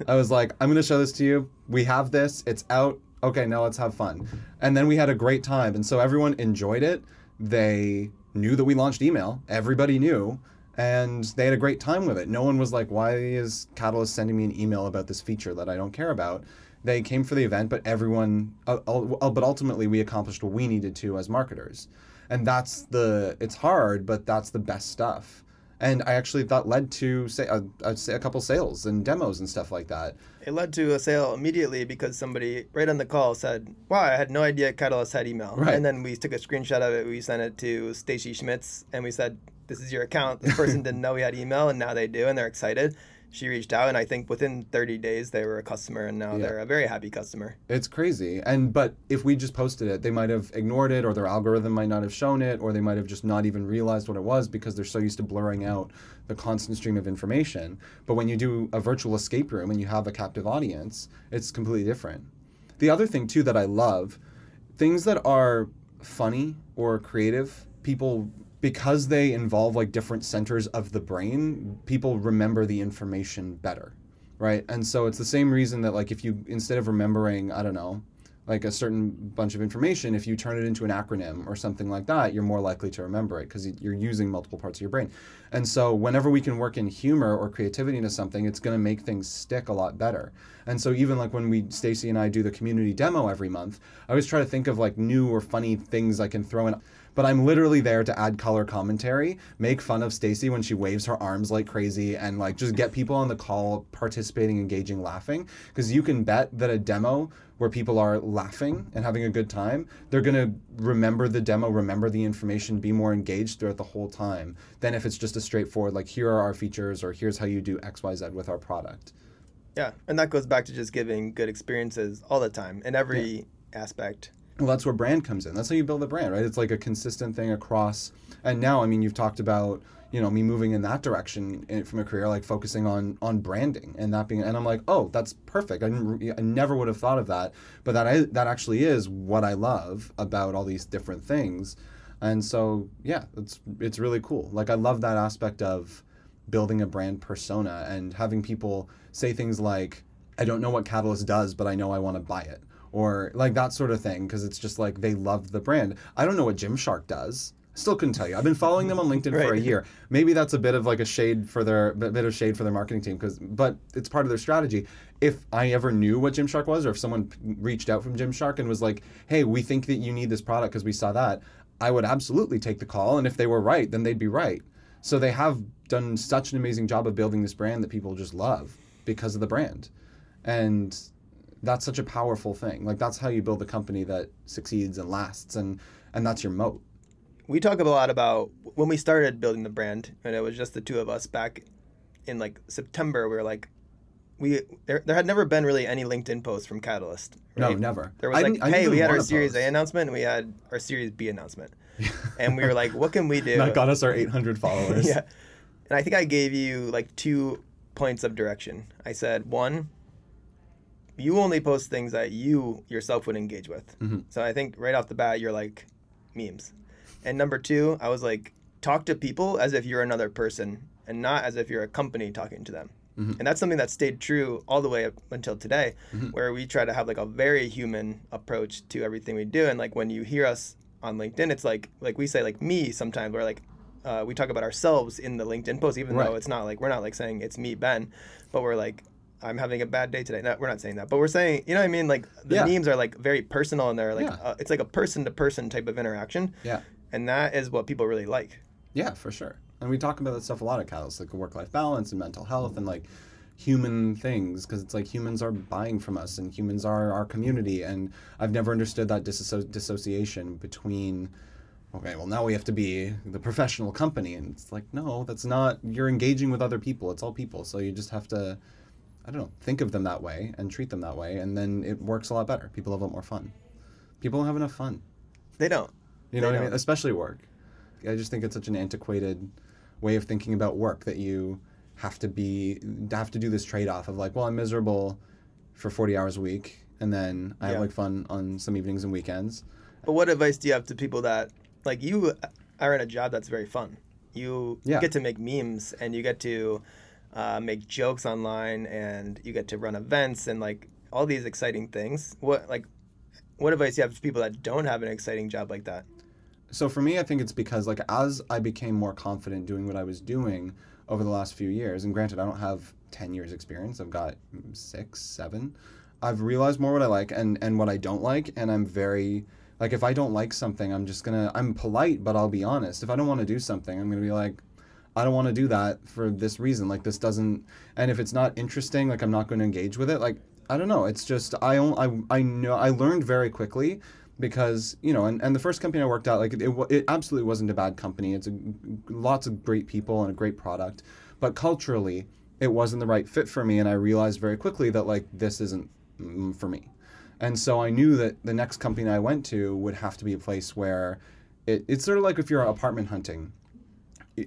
I was like, I'm gonna show this to you. We have this. It's out. Okay, now let's have fun. And then we had a great time, and so everyone enjoyed it. They knew that we launched email. Everybody knew. And they had a great time with it. No one was like, why is Catalyst sending me an email about this feature that I don't care about? They came for the event, but everyone, uh, uh, but ultimately we accomplished what we needed to as marketers. And that's the, it's hard, but that's the best stuff. And I actually that led to say a, a, say a couple sales and demos and stuff like that.
It led to a sale immediately because somebody right on the call said, "Wow, I had no idea Catalyst had email."
Right.
And then we took a screenshot of it. We sent it to Stacy Schmitz, and we said, "This is your account." This person didn't know we had email, and now they do, and they're excited. She reached out, and I think within 30 days they were a customer, and now
Yeah.
they're a very happy customer.
It's crazy. And but if we just posted it, they might have ignored it or their algorithm might not have shown it or they might have just not even realized what it was because they're so used to blurring out the constant stream of information. But when you do a virtual escape room and you have a captive audience, it's completely different. The other thing too that I love, things that are funny or creative, people because they involve like different centers of the brain, people remember the information better right? And so it's the same reason that like if you instead of remembering, I don't know, like a certain bunch of information, if you turn it into an acronym or something like that, you're more likely to remember it because you're using multiple parts of your brain. And so whenever we can work in humor or creativity into something, it's going to make things stick a lot better. And so even like when we Stacy and I do the community demo every month, I always try to think of like new or funny things I can throw in but I'm literally there to add color commentary, make fun of Stacy when she waves her arms like crazy, and like just get people on the call participating, engaging, laughing. Because you can bet that a demo where people are laughing and having a good time, they're gonna remember the demo, remember the information, be more engaged throughout the whole time than if it's just a straightforward like here are our features or here's how you do X Y Z with our product.
Yeah, and that goes back to just giving good experiences all the time in every aspect.
Well, that's where brand comes in. That's how you build a brand, right? It's like a consistent thing across. And now, I mean, you've talked about you know me moving in that direction in, from a career, like focusing on on branding and that being. And I'm like, oh, that's perfect. I, I never would have thought of that, but that I, that actually is what I love about all these different things. And so, yeah, it's it's really cool. Like I love that aspect of building a brand persona and having people say things like, I don't know what Catalyst does, but I know I want to buy it. Or like that sort of thing, because it's just like they love the brand. I don't know what Gymshark does. Still couldn't tell you. I've been following them on LinkedIn for a year. Maybe that's a bit of like a shade for their bit bit of shade for their marketing team because but it's part of their strategy. If I ever knew what Gymshark was or if someone reached out from Gymshark and was like, "Hey, we think that you need this product because we saw that." I would absolutely take the call and if they were right, then they'd be right. So they have done such an amazing job of building this brand that people just love because of the brand. And that's such a powerful thing. Like that's how you build a company that succeeds and lasts and and that's your moat.
we talk a lot about when we started building the brand and it was just the two of us back in like september we were like we there, there had never been really any linkedin posts from catalyst Right?
No, never.
there was
I
like
didn't- I didn't
hey we had our series
post.
a announcement and we had our series b announcement and we were like what can we do
That got us our 800 followers.
yeah and i think i gave you like two points of direction i said one you only post things that you yourself would engage with.
Mm-hmm.
so i think right off the bat you're like memes. And number two i was like talk to people as if you're another person and not as if you're a company talking to them.
Mm-hmm.
and that's something that stayed true all the way up until today where we try to have like a very human approach to everything we do. And like when you hear us on linkedin it's like like we say like me sometimes. We're like uh, we talk about ourselves in the linkedin post even
Right.
though it's not like we're not like saying it's me ben. But we're like i'm having a bad day today no, we're not saying that but we're saying you know what i mean like the
Yeah.
memes are like very personal and they're like
Yeah.
uh, it's like a person to person type of interaction
Yeah.
and that is what people really like
Yeah, for sure. And we talk about that stuff a lot at Catalyst, like work life balance and mental health and like human things, because it's like humans are buying from us and humans are our community. And I've never understood that disso- dissociation between, okay, well, now we have to be the professional company. And it's like, no, that's not, you're engaging with other people. It's all people. So you just have to, I don't know, think of them that way and treat them that way. And then it works a lot better. People have a lot more fun. People don't have enough fun.
they don't
You know
They
what I mean? Especially work. I just think it's such an antiquated way of thinking about work that you have to be have to do this trade off of like, well, I'm miserable for 40 hours a week and then I have like fun on some evenings and weekends.
But what advice do you have to people that like you are in a job that's very fun? You
Yeah.
get to make memes and you get to uh, make jokes online and you get to run events and like all these exciting things. What like what advice do you have to people that don't have an exciting job like that?
So for me, I think it's because like as I became more confident doing what I was doing over the last few years, and granted, I don't have ten years experience. I've got six, seven. I've realized more what I like and and what I don't like, and I'm very like if I don't like something, I'm just gonna I'm polite, but I'll be honest. If I don't want to do something, I'm gonna be like. I don't want to do that for this reason. Like this doesn't, and if it's not interesting, like I'm not going to engage with it. Like I don't know. It's just I on- I I know I learned very quickly because you know, and, and the first company I worked at, like it, it absolutely wasn't a bad company. It's a lots of great people and a great product, but culturally, it wasn't the right fit for me, and I realized very quickly that like this isn't mm, for me. And so I knew that the next company I went to would have to be a place where it, it's sort of like if you're apartment hunting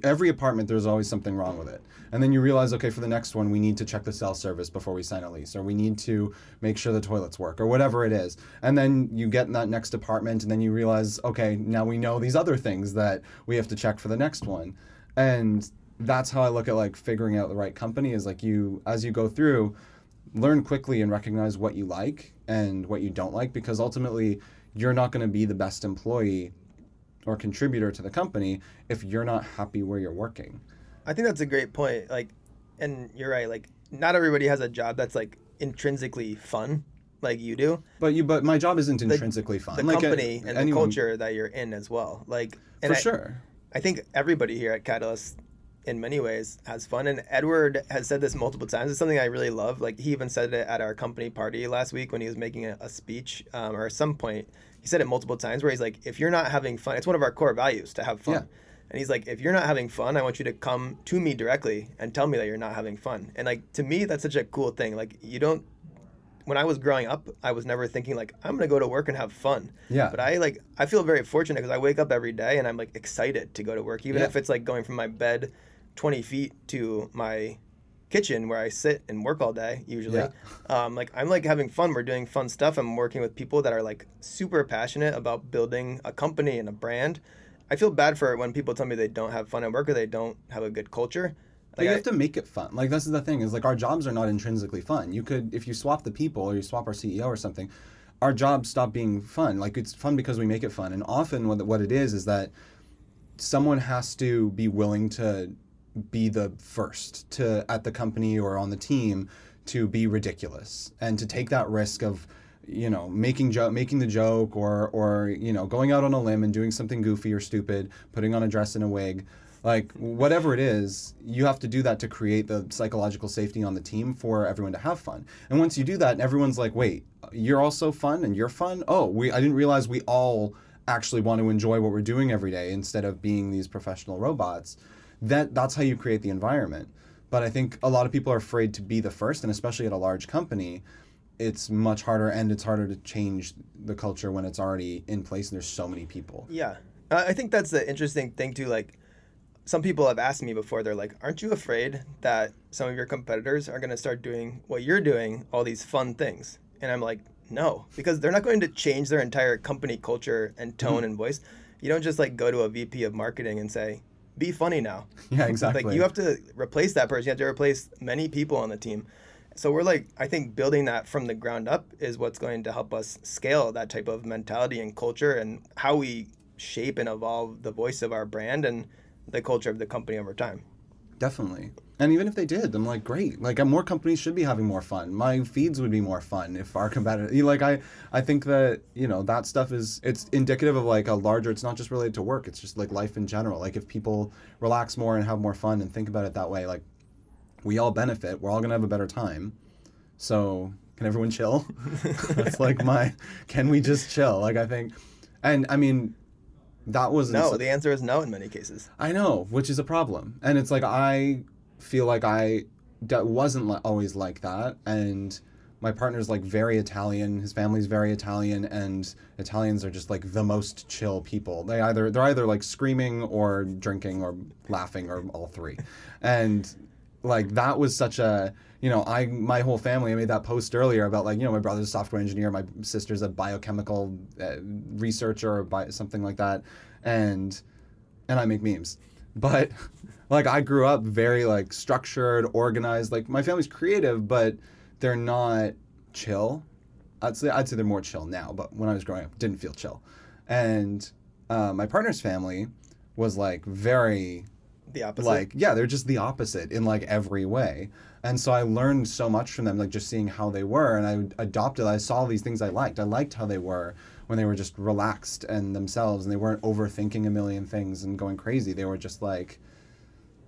every apartment there's always something wrong with it. And then you realize okay for the next one we need to check the cell service before we sign a lease or we need to make sure the toilets work or whatever it is. And then you get in that next apartment and then you realize okay now we know these other things that we have to check for the next one. And that's how i look at like figuring out the right company is like you as you go through learn quickly and recognize what you like and what you don't like because ultimately you're not going to be the best employee or contributor to the company if you're not happy where you're working.
I think that's a great point. Like, and you're right. Like, not everybody has a job that's like intrinsically fun, like you do.
But you, but my job isn't intrinsically fun.
The
Like, uh,
company and the culture that you're in as well. Like, and
for
I,
sure.
I think everybody here at Catalyst, in many ways, has fun. And Edward has said this multiple times. It's something I really love. Like he even said it at our company party last week when he was making a, a speech, um, or at some point he said it multiple times. Where he's like, "If you're not having fun, it's one of our core values to have fun."
Yeah.
And he's like, "If you're not having fun, I want you to come to me directly and tell me that you're not having fun." And like to me, that's such a cool thing. Like you don't. When I was growing up, I was never thinking like I'm gonna go to work and have fun.
Yeah.
But I like I feel very fortunate because I wake up every day and I'm like excited to go to work, even
Yeah.
if it's like going from my bed 20 feet to my kitchen where I sit and work all day usually.
Yeah.
Um, like I'm like having fun. We're doing fun stuff. I'm working with people that are like super passionate about building a company and a brand. I feel bad for when people tell me they don't have fun at work or they don't have a good culture.
But
Like,
you
I-
have to make it fun. Like this is the thing is like our jobs are not intrinsically fun. You could if you swap the people or you swap our CEO or something, our jobs stop being fun. Like it's fun because we make it fun. And often what what it is is that someone has to be willing to be the first to at the company or on the team to be ridiculous and to take that risk of you know making jo- making the joke or or you know going out on a limb and doing something goofy or stupid putting on a dress and a wig. Like whatever it is you have to do that to create the psychological safety on the team for everyone to have fun. And once you do that everyone's like wait you're also fun and you're fun? Oh we i didn't realize we all actually want to enjoy what we're doing every day instead of being these professional robots that that's how you create the environment but i think a lot of people are afraid to be the first and especially at a large company it's much harder and it's harder to change the culture when it's already in place and there's so many people
Yeah. I I think that's the interesting thing too. Like, some people have asked me before, they're like, aren't you afraid that some of your competitors are going to start doing what you're doing, all these fun things? And I'm like, no, because they're not going to change their entire company culture and tone mm-hmm. and voice. You don't just like go to a VP of marketing and say, be funny now.
yeah exactly
Like, you have to replace that person. You have to replace many people on the team. So we're like, I think building that from the ground up is what's going to help us scale that type of mentality and culture and how we shape and evolve the voice of our brand and the culture of the company over time.
Definitely. And even if they did, I'm like, great. Like, uh, more companies should be having more fun. My feeds would be more fun if our competitor. Like, I, I think that you know that stuff is it's indicative of like a larger. It's not just related to work. It's just like life in general. Like, if people relax more and have more fun and think about it that way, like, we all benefit. We're all gonna have a better time. So, can everyone chill? That's like my. Can we just chill? Like, I think, and I mean, that was
No, the answer is no in many cases.
I know, which is a problem. And it's like I feel like I wasn't always like that, and my partner's like very Italian. His family's very Italian, and Italians are just like the most chill people. They either they're either like screaming or drinking or laughing or all three, and like that was such a you know I my whole family I made that post earlier about like you know my brother's a software engineer my sister's a biochemical uh, researcher or bi- something like that and and I make memes but like I grew up very like structured organized. Like my family's creative but they're not chill. I'd say I'd say they're more chill now but when I was growing up didn't feel chill. And uh, my partner's family was like very
The opposite.
like yeah they're just the opposite in like every way. And so i learned so much from them like just seeing how they were and i adopted i saw these things i liked. I liked how they were when they were just relaxed and themselves and they weren't overthinking a million things and going crazy. They were just like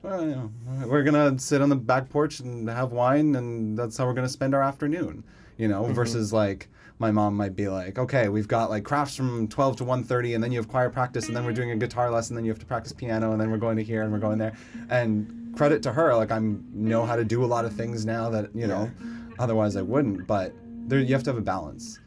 well, you know, we're gonna sit on the back porch and have wine and that's how we're gonna spend our afternoon you know mm-hmm. versus like my mom might be like okay we've got like crafts from 12 to 1.30 and then you have choir practice and then we're doing a guitar lesson and then you have to practice piano and then we're going to here and we're going there. And credit to her like i'm know how to do a lot of things now that you know otherwise i wouldn't but there you have to have a balance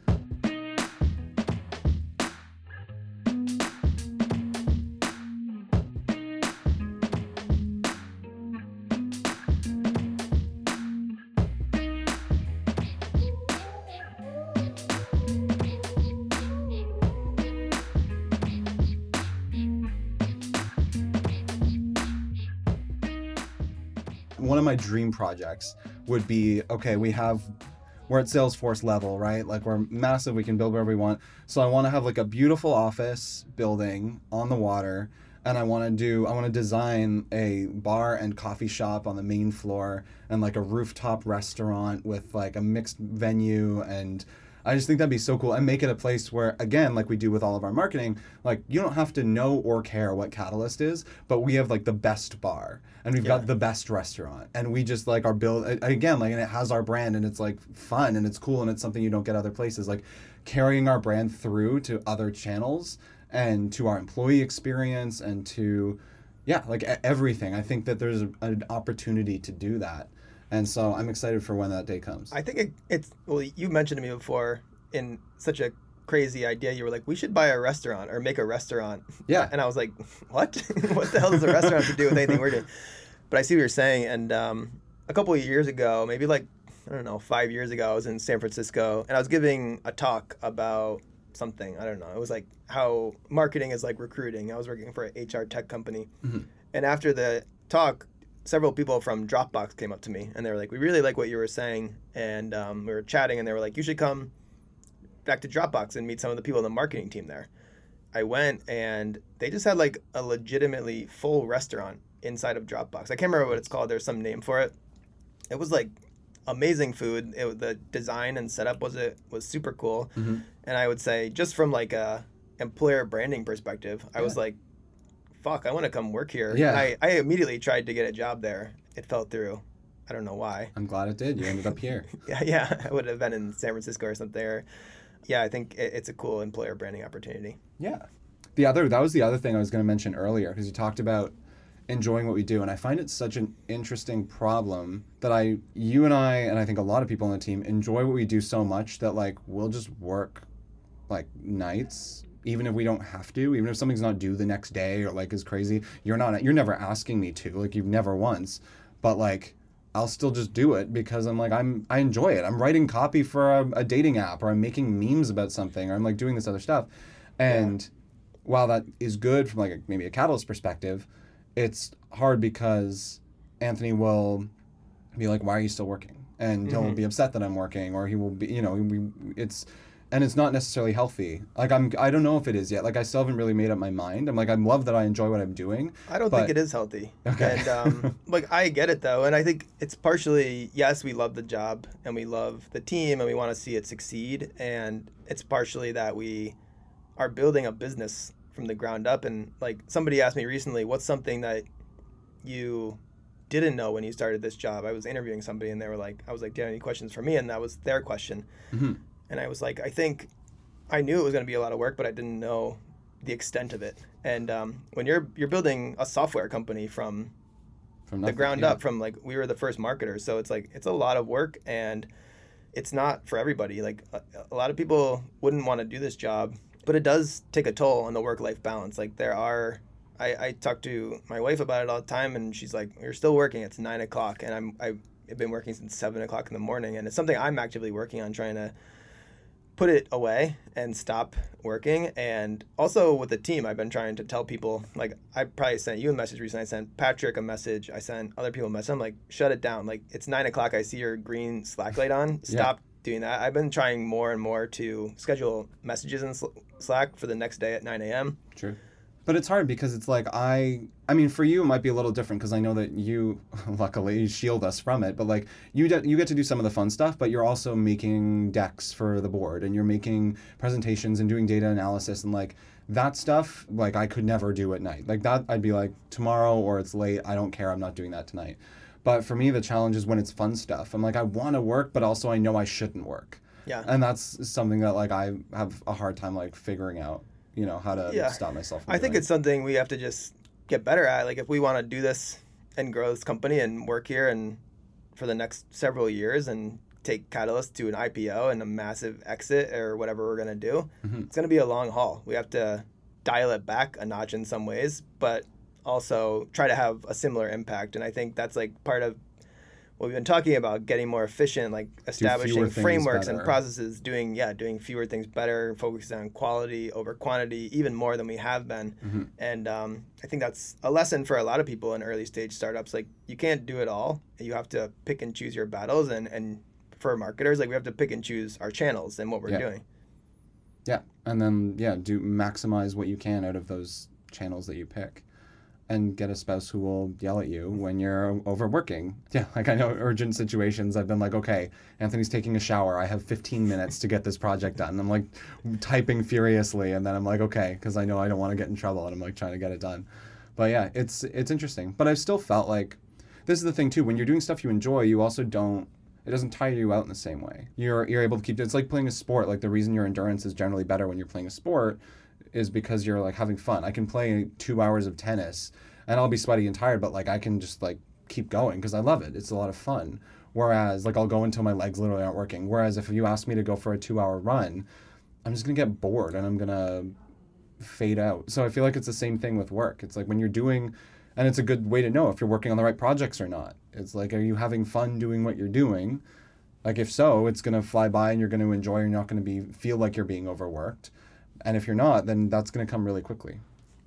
dream projects would be okay we have we're at salesforce level right? Like we're massive we can build wherever we want. So i want to have like a beautiful office building on the water and i want to do i want to design a bar and coffee shop on the main floor and like a rooftop restaurant with like a mixed venue and I just think that'd be so cool and make it a place where, again, like we do with all of our marketing, like you don't have to know or care what Catalyst is, but we have like the best bar and we've
Yeah.
got the best restaurant and we just like our build again, like, and it has our brand and it's like fun and it's cool and it's something you don't get other places. Like carrying our brand through to other channels and to our employee experience and to, yeah, like everything. I think that there's an opportunity to do that. And so I'm excited for when that day comes.
I think it, it's well. You mentioned to me before in such a crazy idea. You were like, we should buy a restaurant or make a restaurant.
Yeah.
And I was like, what? what the hell does a restaurant have to do with anything we're doing? But I see what you're saying. And um, a couple of years ago, maybe like I don't know, five years ago, I was in San Francisco and I was giving a talk about something. I don't know. It was like how marketing is like recruiting. I was working for an HR tech company. And after the talk, several people from Dropbox came up to me and they were like, "We really like what you were saying," and um, we were chatting, and they were like, "You should come back to Dropbox and meet some of the people in the marketing team there." I went and they just had like a legitimately full restaurant inside of Dropbox. I can't remember what it's called. There's some name for it. It was like amazing food. It, the design and setup was it was super cool.
Mhm.
And I would say just from like a employer branding perspective, I was like, fuck, I want to come work here.
Yeah.
I, I immediately tried to get a job there. It fell through. I don't know why.
I'm glad it did. You ended up here.
Yeah, yeah, I would have been in San Francisco or something. Or, yeah, I think it, it's a cool employer branding opportunity.
Yeah. The other that was the other thing I was going to mention earlier because you talked about enjoying what we do and I find it such an interesting problem that I you and I and I think a lot of people on the team enjoy what we do so much that like we'll just work like nights even if we don't have to even if something's not due the next day or like is crazy you're not you're never asking me to like you've never once but like I'll still just do it because I'm like I'm I enjoy it. I'm writing copy for a, a dating app or I'm making memes about something or I'm like doing this other stuff. And while that is good from like a, maybe a catalyst perspective, it's hard because Anthony will be like, "Why are you still working?" And he'll
Mhm.
be upset that I'm working, or he will be, you know, we, it's, and it's not necessarily healthy. Like I'm, I don't know if it is yet. Like I still haven't really made up my mind. I'm like, I love that I enjoy what I'm doing.
I don't
But-
think it is healthy.
Okay.
And um, like I get it though, and I think it's partially yes, we love the job and we love the team and we want to see it succeed, and it's partially that we are building a business from the ground up. And like somebody asked me recently, what's something that you didn't know when you started this job? I was interviewing somebody and they were like, I was like, do you have any questions for me? And that was their question.
Mhm.
And I was like, I think I knew it was going to be a lot of work, but I didn't know the extent of it. And um, when you're you're building a software company from
From
the ground
yeah.
up, from like we were the first marketers, so it's like it's a lot of work and it's not for everybody. Like a, a lot of people wouldn't want to do this job, but it does take a toll on the work life balance. Like there are. I, I talk to my wife about it all the time, and she's like, "You're still working. It's nine o'clock, and I'm I've been working since seven o'clock in the morning, and it's something I'm actively working on trying to put it away and stop working. And also with the team, I've been trying to tell people, like, I probably sent you a message recently. I sent Patrick a message. I sent other people a message. I'm like, shut it down. Like, it's nine o'clock. I see your green Slack light on.
Yeah.
Stop doing that. I've been trying more and more to schedule messages in Slack for the next day at 9 a.m.
True. But it's hard because it's like I I mean for you it might be a little different because I know that you luckily shield us from it but like you get you get to do some of the fun stuff but you're also making decks for the board and you're making presentations and doing data analysis and like that stuff like I could never do at night. Like that I'd be like tomorrow or it's late I don't care I'm not doing that tonight. But for me the challenge is when it's fun stuff. I'm like I want to work but also I know I shouldn't work.
Yeah.
And that's something that like I have a hard time like figuring out, you know, how to
Yeah.
stop myself from
I think
doing.
it's something we have to just get better at. Like if we want to do this and grow this company and work here and for the next several years and take Catalyst to an IPO and a massive exit or whatever we're gonna do,
Mhm.
it's gonna be a long haul. We have to dial it back a notch in some ways, but also try to have a similar impact. And I think that's like part of what we've been talking about getting more efficient, like establishing frameworks and processes, doing yeah, doing fewer things better, focusing on quality over quantity, even more than we have been.
Mhm.
And um, I think that's a lesson for a lot of people in early stage startups. Like you can't do it all. You have to pick and choose your battles, and and for marketers, like we have to pick and choose our channels and what we're
Yeah.
doing.
Yeah, and then yeah, do maximize what you can out of those channels that you pick, and get a spouse who will yell at you when you're overworking. Yeah, like I know urgent situations. I've been like, okay, Anthony's taking a shower. I have 15 minutes to get this project done. I'm like typing furiously, and then I'm like, okay, because I know I don't want to get in trouble, and I'm like trying to get it done. But yeah, it's it's interesting. But I've still felt like this is the thing too. When you're doing stuff you enjoy, you also don't. It doesn't tire you out in the same way. You're you're able to keep. It's like playing a sport. Like the reason your endurance is generally better when you're playing a sport is because you're like having fun. I can play two hours of tennis and I'll be sweaty and tired, but like I can just like keep going because I love it. It's a lot of fun. Whereas like I'll go until my legs literally aren't working. Whereas if you ask me to go for a two hour run, I'm just gonna get bored and I'm gonna fade out. So I feel like it's the same thing with work. It's like when you're doing, and it's a good way to know if you're working on the right projects or not. It's like, are you having fun doing what you're doing? Like if so, it's gonna fly by and you're gonna enjoy. You're not gonna be feel like you're being overworked. And if you're not, then that's gonna come really quickly.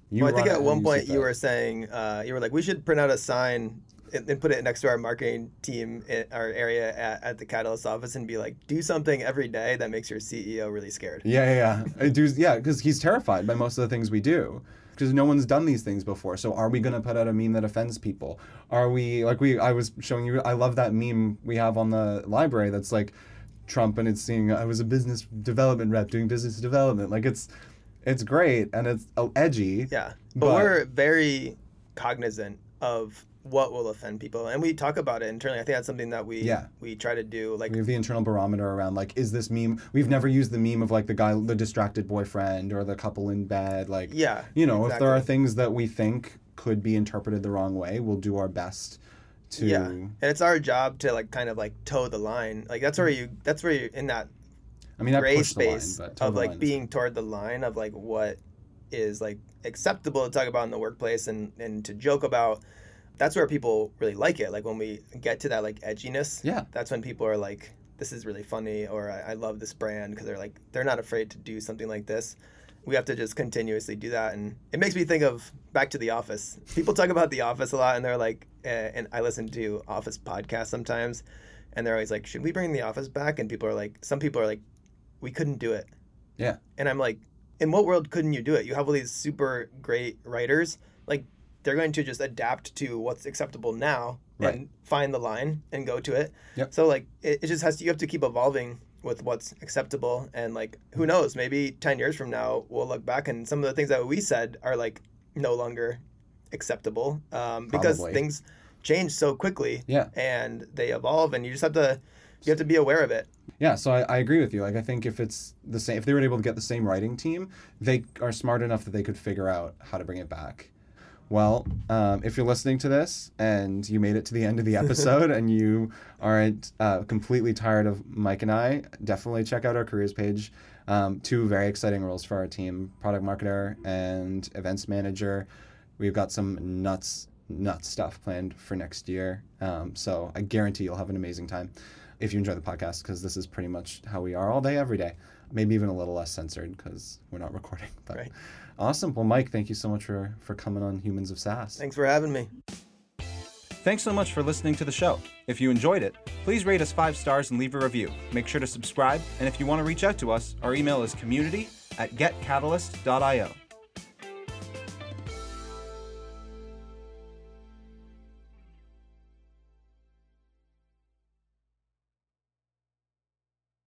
You
well, I think at one point you were saying uh, you were like, we should print out a sign and, and put it next to our marketing team, in our area at, at the Catalyst office, and be like, do something every day that makes your CEO really scared.
Yeah, yeah, yeah. Do, yeah, because he's terrified by most of the things we do. Because no one's done these things before. So are we gonna put out a meme that offends people? Are we like we? I was showing you. I love that meme we have on the library. That's like Trump and it's seeing. I was a business development rep doing business development. Like it's, it's great and it's uh, edgy.
Yeah, but,
But-
we're very cognizant of what will offend people, and we talk about it internally. I think that's something that we
Yeah.
we try to do. Like
We have the internal barometer around like, is this meme? We've never used the meme of like the guy, the distracted boyfriend, or the couple in bed. Like,
Yeah,
you know, if there are things that we think could be interpreted the wrong way, we'll do our best to.
yeah, and it's our job to like kind of like toe the line. Like that's where you that's where you're in that
I mean,
gray
the line,
space of like being toward the line of like what is like acceptable to talk about in the workplace and and to joke about that's where people really like it like when we get to that like edginess
Yeah.
that's when people are like this is really funny or i, I love this brand because they're like they're not afraid to do something like this we have to just continuously do that. And it makes me think of back to the office. People talk about the office a lot and they're like uh, and i listen to office podcasts sometimes and they're always like should we bring the office back? And people are like some people are like we couldn't do it.
Yeah.
and i'm like in what world couldn't you do it? You have all these super great writers. Like they're going to just adapt to what's acceptable now
Right.
and find the line and go to it.
Yep.
so like it, it just has to you have to keep evolving with what's acceptable and like who knows maybe 10 years from now we'll look back and some of the things that we said are like no longer acceptable um, because things change so quickly
Yeah.
and they evolve and you just have to you have to be aware of it
Yeah, so I, I agree with you. Like, I think if it's the same, if they were able to get the same writing team, they are smart enough that they could figure out how to bring it back. Well, um, if you're listening to this and you made it to the end of the episode and you aren't uh, completely tired of Mike and I, definitely check out our careers page. Um, two very exciting roles for our team product marketer and events manager. We've got some nuts, nuts stuff planned for next year. Um, so I guarantee you'll have an amazing time if you enjoy the podcast because this is pretty much how we are all day, every day. Maybe even a little less censored because we're not recording. But
Right.
Awesome. Well, Mike, thank you so much for for coming on Humans of SaaS.
thanks for having me
Thanks so much for listening to the show. If you enjoyed it, please rate us five stars and leave a review. Make sure to subscribe, and if you want to reach out to us, our email is community at getcatalyst.io.